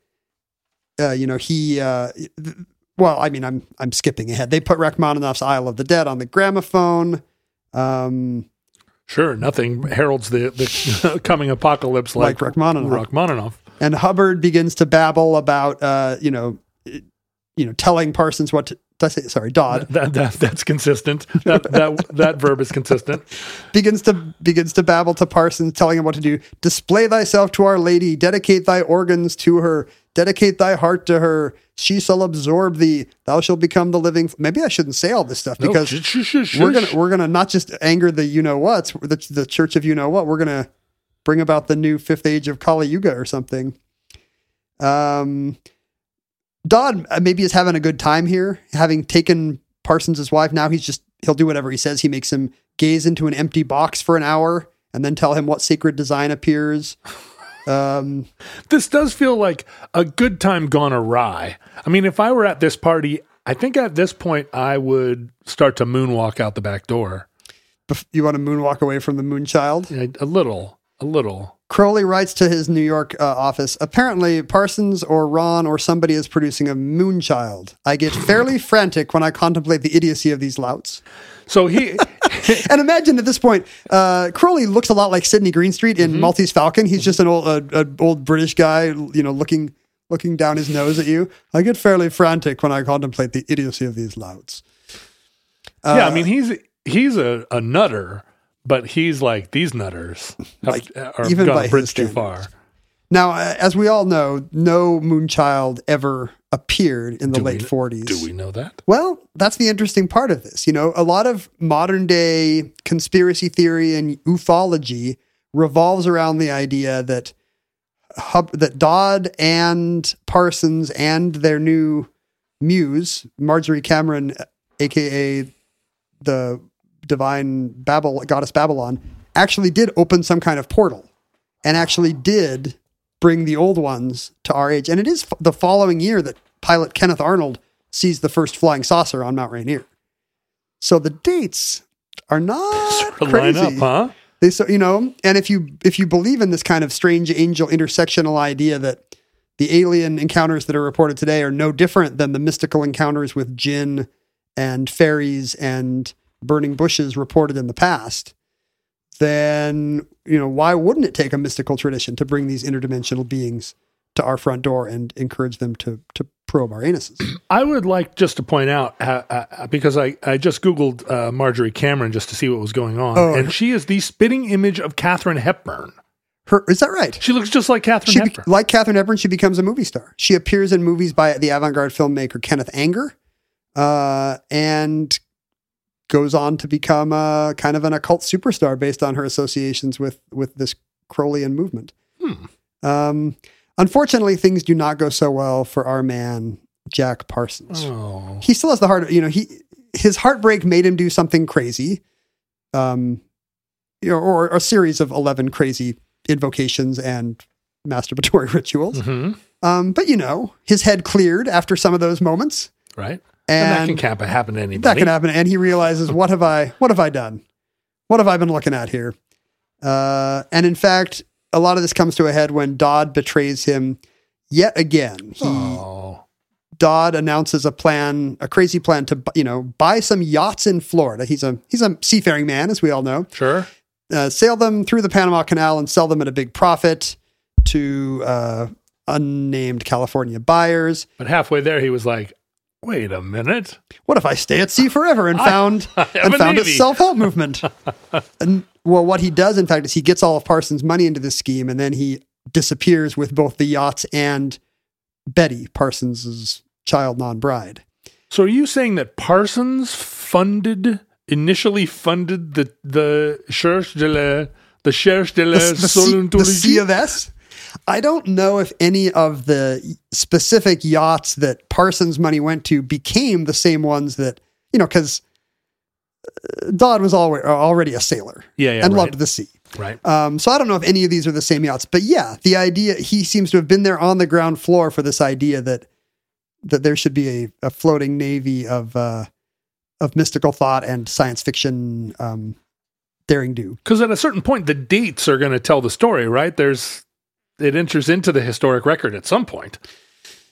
Uh, you know, he, uh, th- well, I mean, I'm, I'm skipping ahead. They put Rachmaninoff's Isle of the Dead on the gramophone. Um, Sure. Nothing heralds the, the [laughs] coming apocalypse like, Like Rachmaninoff. Rachmaninoff. and Hubbard begins to babble about, uh, you know, you know, telling Parsons what to, I say, sorry, Dodd. That, that that's consistent. That that that verb is consistent. [laughs] begins to begins to babble to Parsons, telling him what to do. Display thyself to Our Lady, dedicate thy organs to her, dedicate thy heart to her. She shall absorb thee. Thou shalt become the living. Maybe I shouldn't say all this stuff No, because sh- sh- sh- sh- we're gonna we're gonna not just anger the you know what's the the Church of you know what. We're gonna bring about the new fifth age of Kali Yuga or something. Um, Dodd uh, maybe is having a good time here, having taken Parsons' wife. Now he's just he'll do whatever he says. He makes him gaze into an empty box for an hour and then tell him what sacred design appears. [laughs] Um, This does feel like a good time gone awry. I mean, if I were at this party, I think at this point I would start to moonwalk out the back door. you want to moonwalk away from the Moonchild? Yeah, A little, a little. Crowley writes to his New York uh, office. Apparently, Parsons or Ron or somebody is producing a Moonchild. I get fairly [laughs] frantic when I contemplate the idiocy of these louts. So he, [laughs] And imagine at this point, uh, Crowley looks a lot like Sidney Greenstreet in Maltese Falcon. He's just an old, uh, old British guy, you know, looking looking down his nose at you. I get fairly frantic when I contemplate the idiocy of these louts. yeah, I mean, he's he's a, a nutter, but he's like these nutters have, [laughs] Like, [laughs] are even gone by his too far. Now, uh, as we all know, no Moonchild ever appeared in the Do we- late 40s. Do we know that? Well, that's the interesting part of this. You know, a lot of modern day conspiracy theory and ufology revolves around the idea that Hub, that Dodd and Parsons and their new muse, Marjorie Cameron, aka the divine Babel goddess Babalon, actually did open some kind of portal and actually did bring the old ones to our age. And it is the following year that pilot Kenneth Arnold sees the first flying saucer on Mount Rainier. So the dates are not Sort of crazy. line up, huh? They so you know, and if you if you believe in this kind of strange angel intersectional idea that the alien encounters that are reported today are no different than the mystical encounters with jinn and fairies and burning bushes reported in the past, then you know why wouldn't it take a mystical tradition to bring these interdimensional beings to our front door and encourage them to to probe our anuses? [clears throat] I would like just to point out uh, uh, because I, I just googled uh, Marjorie Cameron just to see what was going on, Oh. and she is the spitting image of Katharine Hepburn. Her is that right? She looks just like Katharine She Hepburn. like Katharine Hepburn, she becomes a movie star. She appears in movies by the avant-garde filmmaker Kenneth Anger, uh, and goes on to become a kind of an occult superstar based on her associations with with this Crowleyan movement. Hmm. Um, unfortunately, things do not go so well for our man, Jack Parsons. Oh. He still has the heart. You know, he his heartbreak made him do something crazy, um, you know, or a series of eleven crazy invocations and masturbatory [laughs] rituals. hmm Um, but you know, his head cleared after some of those moments, Right. And, that can happen to anybody. that can happen. And he realizes, what have I, what have I done? What have I been looking at here? Uh, and in fact, a lot of this comes to a head when Dodd betrays him yet again. He Oh. Dodd announces a plan, a crazy plan to you know buy some yachts in Florida. He's a he's a seafaring man, as we all know. Sure. Uh, sail them through the Panama Canal and sell them at a big profit to uh, unnamed California buyers. But halfway there, he was like, wait a minute. What if I stay at sea forever and found I have and a found a self help movement? [laughs] and well, what he does, in fact, is he gets all of Parsons' money into this scheme, and then he disappears with both the yachts and Betty, Parsons's child non bride. So are you saying that Parsons funded, initially funded the, the Cherche de la, the Cherche de la the, the, C, the C of S. I don't know if any of the specific yachts that Parsons' money went to became the same ones that you know because Dodd was already already a sailor Yeah, yeah, and right. loved the sea. Right. Um, so I don't know if any of these are the same yachts, but yeah, the idea he seems to have been there on the ground floor for this idea that that there should be a, a floating navy of uh, of mystical thought and science fiction um, daring do. Because at a certain point, the dates are going to tell the story, right? There's, it enters into the historic record at some point.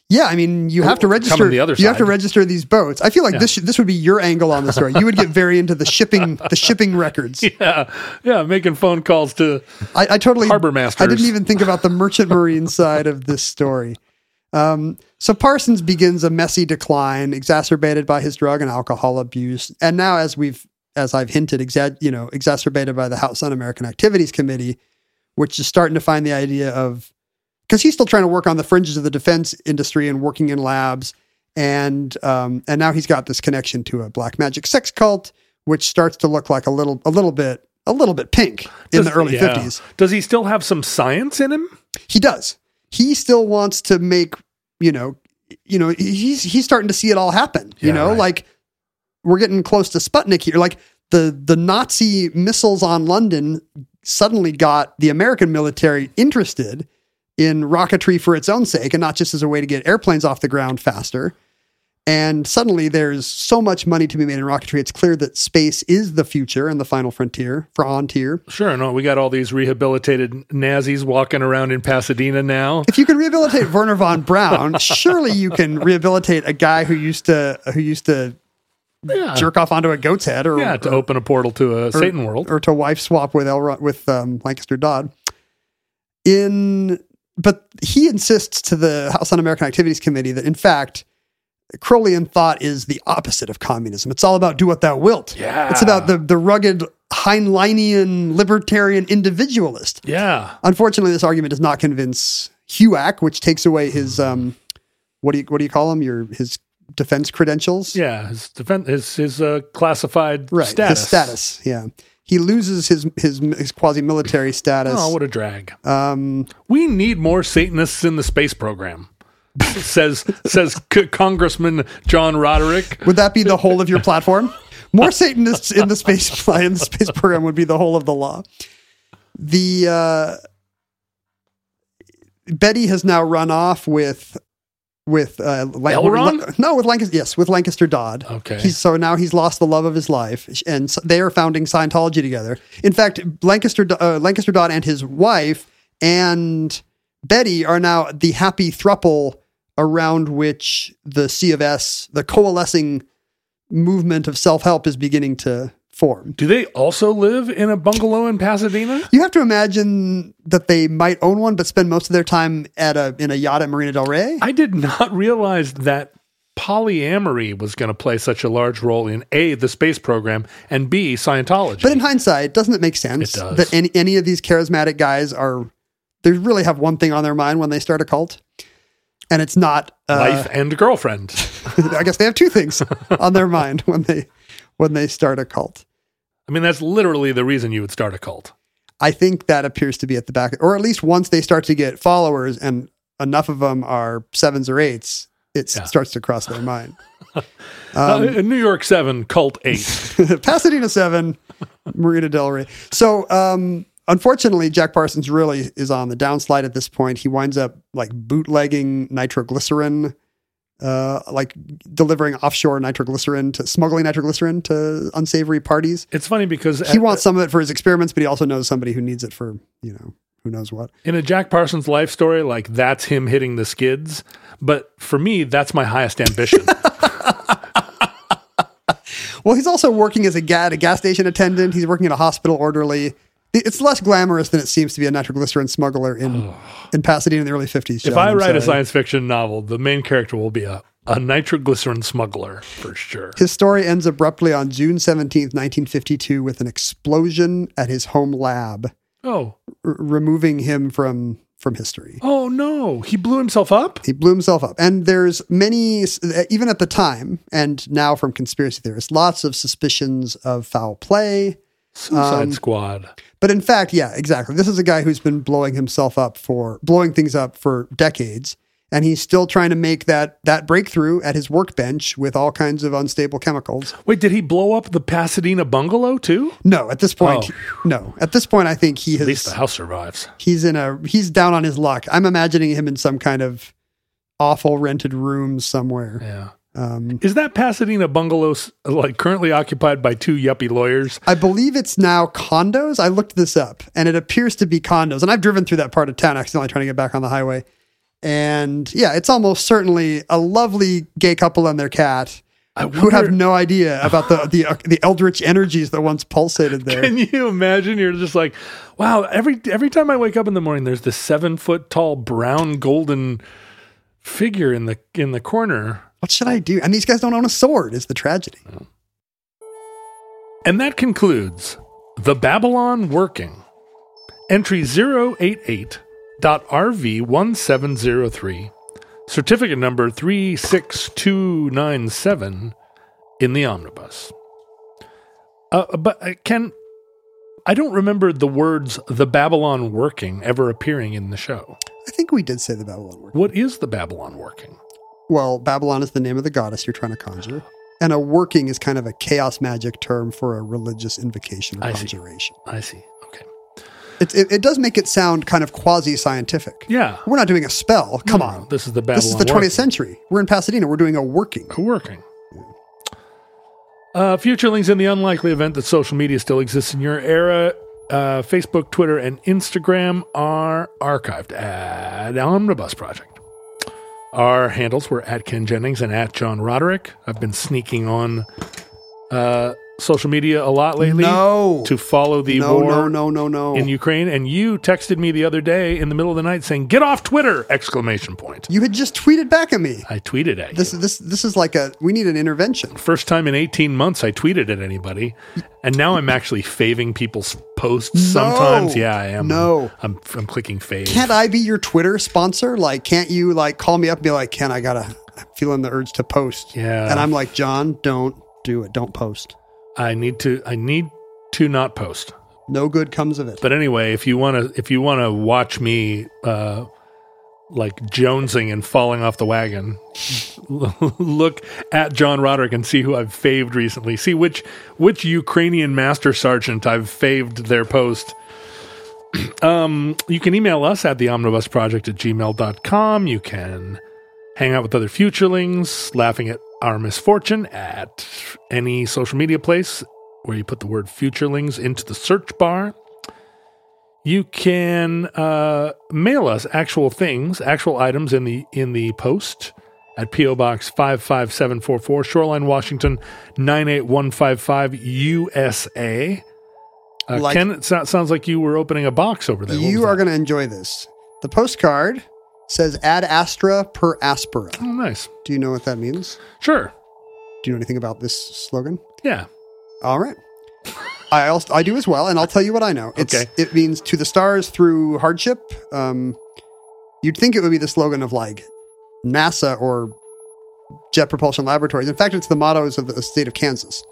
Yeah, I mean, you have to register. the other you have to register these boats. I feel like Yeah. this this would be your angle on the story. You would get very into the shipping [laughs] the shipping records. Yeah, yeah, making phone calls to I, I totally Harbor masters. I didn't even think about the merchant marine [laughs] side of this story. Um, so Parsons begins a messy decline, exacerbated by his drug and alcohol abuse, and now, as we've as I've hinted, exa- you know, exacerbated by the House Un-American Activities Committee, which is starting to find the idea of because he's still trying to work on the fringes of the defense industry and working in labs, and um, and now he's got this connection to a black magic sex cult, which starts to look like a little a little bit a little bit pink in the early yeah. fifties. Does he still have some science in him? He does. He still wants to make, you know, you know, he's he's starting to see it all happen. You know, right. like we're getting close to Sputnik here. Like the the Nazi missiles on London suddenly got the American military interested in rocketry for its own sake and not just as a way to get airplanes off the ground faster. And suddenly there's so much money to be made in rocketry. It's clear that space is the future and the final frontier, for frontier. Sure, no, we got all these rehabilitated Nazis walking around in Pasadena now. if you can rehabilitate Wernher von Braun, surely you can rehabilitate a guy who used to who used to Yeah, jerk off onto a goat's head, or yeah, to or, open a portal to a Satan world. or to wife swap with Elro- with um, Lancaster Dodd. In but he insists to the House Un-American Activities Committee that in fact. Crowleyan thought is the opposite of communism. It's all about do what thou wilt. Yeah. It's about the, the rugged Heinleinian libertarian individualist. Yeah, Unfortunately, this argument does not convince HUAC, which takes away his um, what do you what do you call him? Your his defense credentials, yeah, his defense, his his uh, classified right? status. His status, yeah. He loses his his, his quasi military status. Oh, what a drag! um, We need more Satanists in the space program. says says C- Congressman John Roderick. would that be the whole of your platform? More Satanists in the space [laughs] in the space program would be the whole of the law. The uh, Betty has now run off with with uh, Lan- Elrond? no, with Lancaster. Yes, with Lancaster Dodd. Okay. He's, so now he's lost the love of his life, and s- they are founding Scientology together. In fact, Lancaster uh, Lancaster Dodd and his wife and Betty are now the happy thruple around which the C of S, the coalescing movement of self help, is beginning to form. Do they also live in a bungalow in Pasadena? You have to imagine that they might own one, but spend most of their time at a in a yacht at Marina Del Rey. I did not realize that polyamory was going to play such a large role in A, the space program, and B, Scientology. But in hindsight, doesn't it make sense It does. that any any of these charismatic guys are they really have one thing on their mind when they start a cult, and it's not. Uh, Life and girlfriend. [laughs] I guess they have two things on their mind when they when they start a cult. I mean, that's literally the reason you would start a cult. I think that appears to be at the back, or at least once they start to get followers, and enough of them are sevens or eights, it Yeah. starts to cross their mind. [laughs] Uh, New York Seven, Cult Eight. [laughs] Pasadena Seven, Marina Del Rey. So, um, unfortunately, Jack Parsons really is on the downslide at this point. He winds up like bootlegging nitroglycerin, uh, like delivering offshore nitroglycerin to smuggling nitroglycerin to unsavory parties. it's funny because He wants some of it for his experiments, but he also knows somebody who needs it for you know who knows what. in a Jack Parsons life story, like that's him hitting the skids. But for me, that's my highest ambition. [laughs] [laughs] Well, he's also working as a, ga- a gas station attendant. He's working at a hospital orderly. It's less glamorous than it seems to be a nitroglycerin smuggler in in Pasadena in the early fifties. if I write a science fiction novel, the main character will be a, a nitroglycerin smuggler for sure. his story ends abruptly on June seventeenth, nineteen fifty two, with an explosion at his home lab, Oh, r- removing him from from history. oh no, he blew himself up. He blew himself up. And there's many, even at the time, and now from conspiracy theorists, lots of suspicions of foul play. Suicide Um, Squad. But in fact, yeah, exactly. This is a guy who's been blowing himself up for blowing things up for decades, and he's still trying to make that that breakthrough at his workbench with all kinds of unstable chemicals. Wait, did he blow up the Pasadena bungalow too? No, at this point, Oh. no. At this point, I think he has. At least the house survives. he's in a he's down on his luck. I'm imagining him in some kind of awful rented room somewhere. Yeah. Um, Is that Pasadena bungalow s- like currently occupied by two yuppie lawyers? I believe it's now condos. I looked this up and it appears to be condos. And I've driven through that part of town accidentally trying to get back on the highway. And yeah, it's almost certainly a lovely gay couple and their cat I who have no idea about the the, uh, the eldritch energies that once pulsated there. Can you imagine? You're just like, wow. Every every time I wake up in the morning, there's this seven foot tall brown golden figure in the in the corner, what should I do? And these guys don't own a sword is the tragedy. and that concludes the Babalon working. Entry 088.RV1703, certificate number 36297 in the omnibus. Uh, but uh, Ken, I don't remember the words the Babalon working ever appearing in the show. I think we did say the Babalon working. What is the Babalon working? Well, Babalon is the name of the goddess you're trying to conjure. And a working is kind of a chaos magic term for a religious invocation or I see. conjuration. I see. Okay. It, it, it does make it sound kind of quasi scientific. Yeah. We're not doing a spell. Come No, on. This is the Babalon This is the 20th working. century. We're in Pasadena. We're doing a working. A working. Uh, future links in the unlikely event that social media still exists in your era. Uh, Facebook, Twitter, and Instagram are archived at Omnibus Project. Our handles were at Ken Jennings and at John Roderick. I've been sneaking on uh, social media a lot lately No. to follow the no, war no, no, no, no. in Ukraine. And you texted me the other day in the middle of the night saying, "Get off Twitter!" Exclamation point. you had just tweeted back at me. I tweeted at you. This this this is like a we need an intervention. First time in 18 months I tweeted at anybody. And now I'm actually faving people's posts sometimes. Yeah, I am. No. I'm, I'm clicking fave. Can't I be your Twitter sponsor? Like, can't you like call me up and be like, Ken, I gotta I'm feeling the urge to post. Yeah. And I'm like, John, don't do it. Don't post. I need to I need to not post. No good comes of it. But anyway, if you want to if you want to watch me uh like jonesing and falling off the wagon, [laughs] look at John Roderick and see who I've faved recently. See which which Ukrainian master sergeant I've faved their post. [clears throat] um, you can email us at the omnibus project at gmail.com. You can hang out with other futurelings, laughing at our misfortune at any social media place where you put the word futurelings into the search bar. You can uh, mail us actual things, actual items in the in the post at PO Box five five seven four four, Shoreline, Washington nine eight one five five, USA. Uh, Like- Ken, it so- sounds like you were opening a box over there. What you are going to enjoy this. The postcard says ad astra per aspera. Oh, nice. Do you know what that means? Sure. Do you know anything about this slogan? Yeah. All right. I also I do as well, and I'll tell you what I know. It's, Okay. It means to the stars through hardship. Um, you'd think it would be the slogan of like NASA or Jet Propulsion Laboratories. In fact, it's the mottos of the state of Kansas.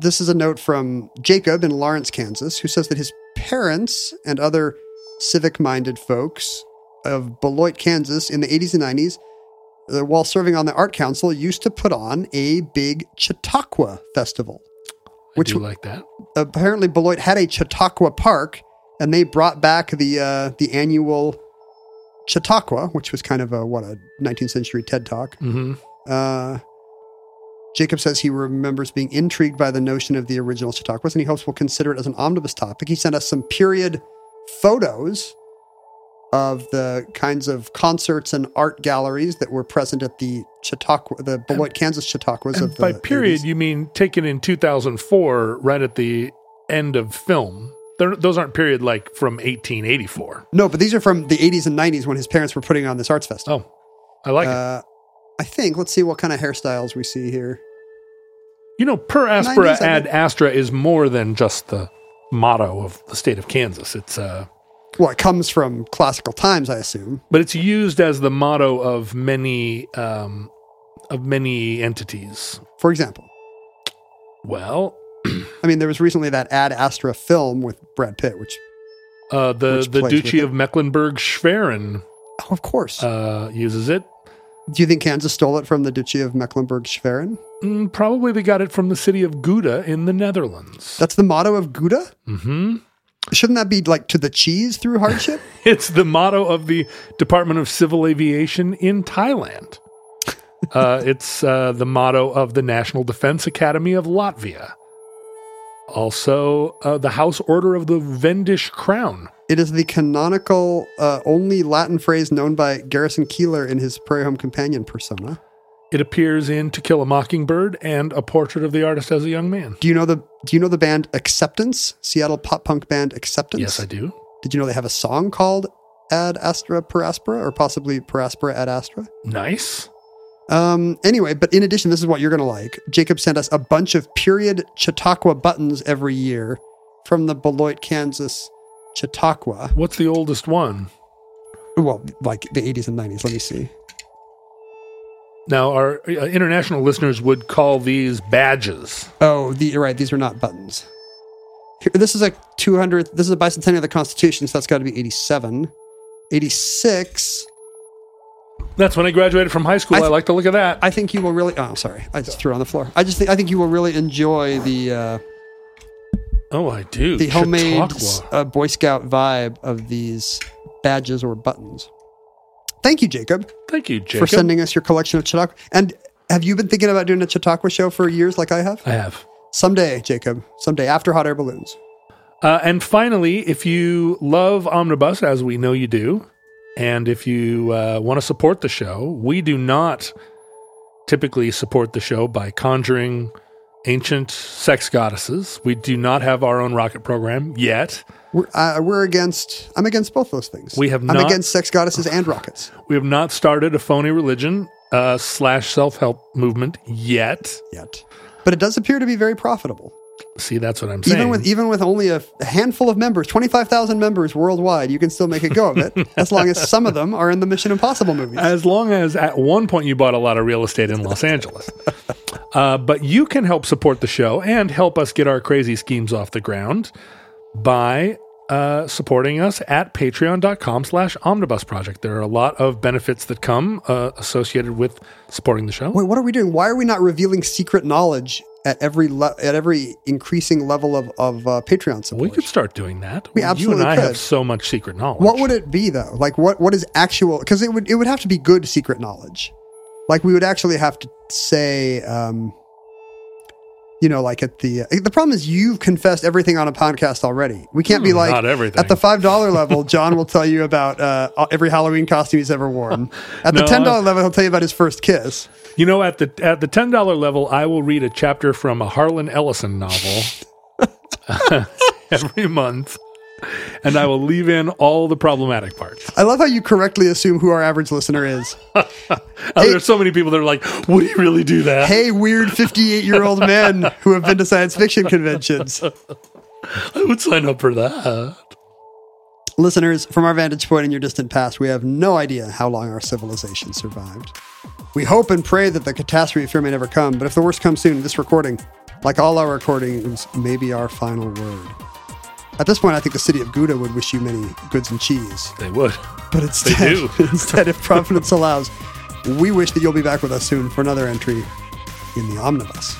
This is a note from Jacob in Lawrence, Kansas, who says that his parents and other civic minded folks of Beloit, Kansas in the 80s and 90s uh, while serving on the art council, used to put on a big Chautauqua festival. Which I do like that. apparently Beloit had a Chautauqua Park, and they brought back the uh, the annual Chautauqua, which was kind of a what a 19th century TED talk. hmm Uh, Jacob says he remembers being intrigued by the notion of the original Chautauquas, and he hopes we'll consider it as an omnibus topic. He sent us some period photos of the kinds of concerts and art galleries that were present at the Chautauqua, the Beloit, Kansas Chautauquas of the by period, 80s. you mean taken in 2004, right at the end of film. They're, those aren't period like from 1884. No, but these are from the 80s and 90s when his parents were putting on this arts festival. Oh, I like it. Uh, I think. Let's see what kind of hairstyles we see here. You know, per aspera 90s, I ad astra is more than just the motto of the state of Kansas. It's uh, Well, it comes from classical times, I assume. but it's used as the motto of many um, of many entities. For example, Well, I mean, there was recently that Ad Astra film with Brad Pitt, which, uh, the Which the Duchy of Mecklenburg Schwerin oh, of course. uh, uses it. Do you think Kansas stole it from the Duchy of Mecklenburg Schwerin? Mm, probably they got it from the city of Gouda in the Netherlands. That's the motto of Gouda? hmm Shouldn't that be like to the cheese through hardship? [laughs] It's the motto of the Department of Civil Aviation in Thailand. [laughs] uh, it's uh, the motto of the National Defense Academy of Latvia. Also, uh, the House Order of the Vendish Crown. it is the canonical uh, only Latin phrase known by Garrison Keillor in his Prairie Home Companion persona. It appears in To Kill a Mockingbird and A Portrait of the Artist as a Young Man. Do you know the Do you know the band Acceptance? Seattle pop punk band Acceptance. Yes, I do. Did you know they have a song called Ad Astra per Aspera, or possibly Per Aspera Ad Astra? Nice. Um, anyway, but in addition, this is what you're going to like. Jacob sent us a bunch of period Chautauqua buttons every year from the Beloit, Kansas Chautauqua. What's the oldest one? Well, like the 80s and 90s. Let me see. Now, our uh, international listeners would call these badges. Oh, the, you're right. These are not buttons. Here, this is a 200th. This is a bicentennial of the Constitution, so that's got to be 87. 86. That's when I graduated from high school. I I, like to look at that. I think you will really. Oh, sorry. I just threw it on the floor. I just think I think you will really enjoy the uh, oh, I do. the homemade uh, Boy Scout vibe of these badges or buttons. Thank you, Jacob, Thank you, Jacob. for sending us your collection of Chautauqua. And have you been thinking about doing a Chautauqua show for years like I have? I have. Someday, Jacob. Someday after Hot Air Balloons. Uh, and finally, if you love Omnibus, as we know you do, and if you uh, want to support the show, we do not typically support the show by conjuring ancient sex goddesses. We do not have our own rocket program yet. We're, uh, we're against. I'm against both those things. We have I'm not- against sex goddesses and rockets. [sighs] We have not started a phony religion uh, slash self help movement yet. Yet, but it does appear to be very profitable. See, that's what I'm saying. Even with even with only a handful of members, twenty five thousand members worldwide, you can still make a go of it [laughs] as long as some of them are in the Mission Impossible movies. as long as at one point you bought a lot of real estate in Los Angeles. [laughs] Uh, but you can help support the show and help us get our crazy schemes off the ground by uh, supporting us at patreon.com slash omnibus project. There are a lot of benefits that come uh, associated with supporting the show. Wait, what are we doing? Why are we not revealing secret knowledge at every le- at every increasing level of of uh, Patreon support? We could start doing that. We absolutely you and I could. have so much secret knowledge. What would it be though? Like what what is actual? Because it would it would have to be good secret knowledge. Like we would actually have to say, um, you know, like at the the problem is you've confessed everything on a podcast already. We can't be Hmm, like not everything. at the five dollar level. John will tell you about uh, every Halloween costume he's ever worn. At the No, ten dollar I- level, he'll tell you about his first kiss. You know, at the at the ten dollar level, I will read a chapter from a Harlan Ellison novel [laughs] [laughs] every month, and I will leave in all the problematic parts. I love how you correctly assume who our average listener is. [laughs] Oh, There's so many people that are like, "Would he really do that?" Hey, weird fifty-eight-year-old men who have been to science fiction conventions. [laughs] I would sign up for that. Listeners, from our vantage point in your distant past, we have no idea how long our civilization survived. We hope and pray that the catastrophe fear may never come, but if the worst comes soon, this recording, like all our recordings, may be our final word. At this point, I think the city of Gouda would wish you many goods and cheese. They would. But instead, [laughs] instead, if Providence allows, We wish that you'll be back with us soon for another entry in the omnibus.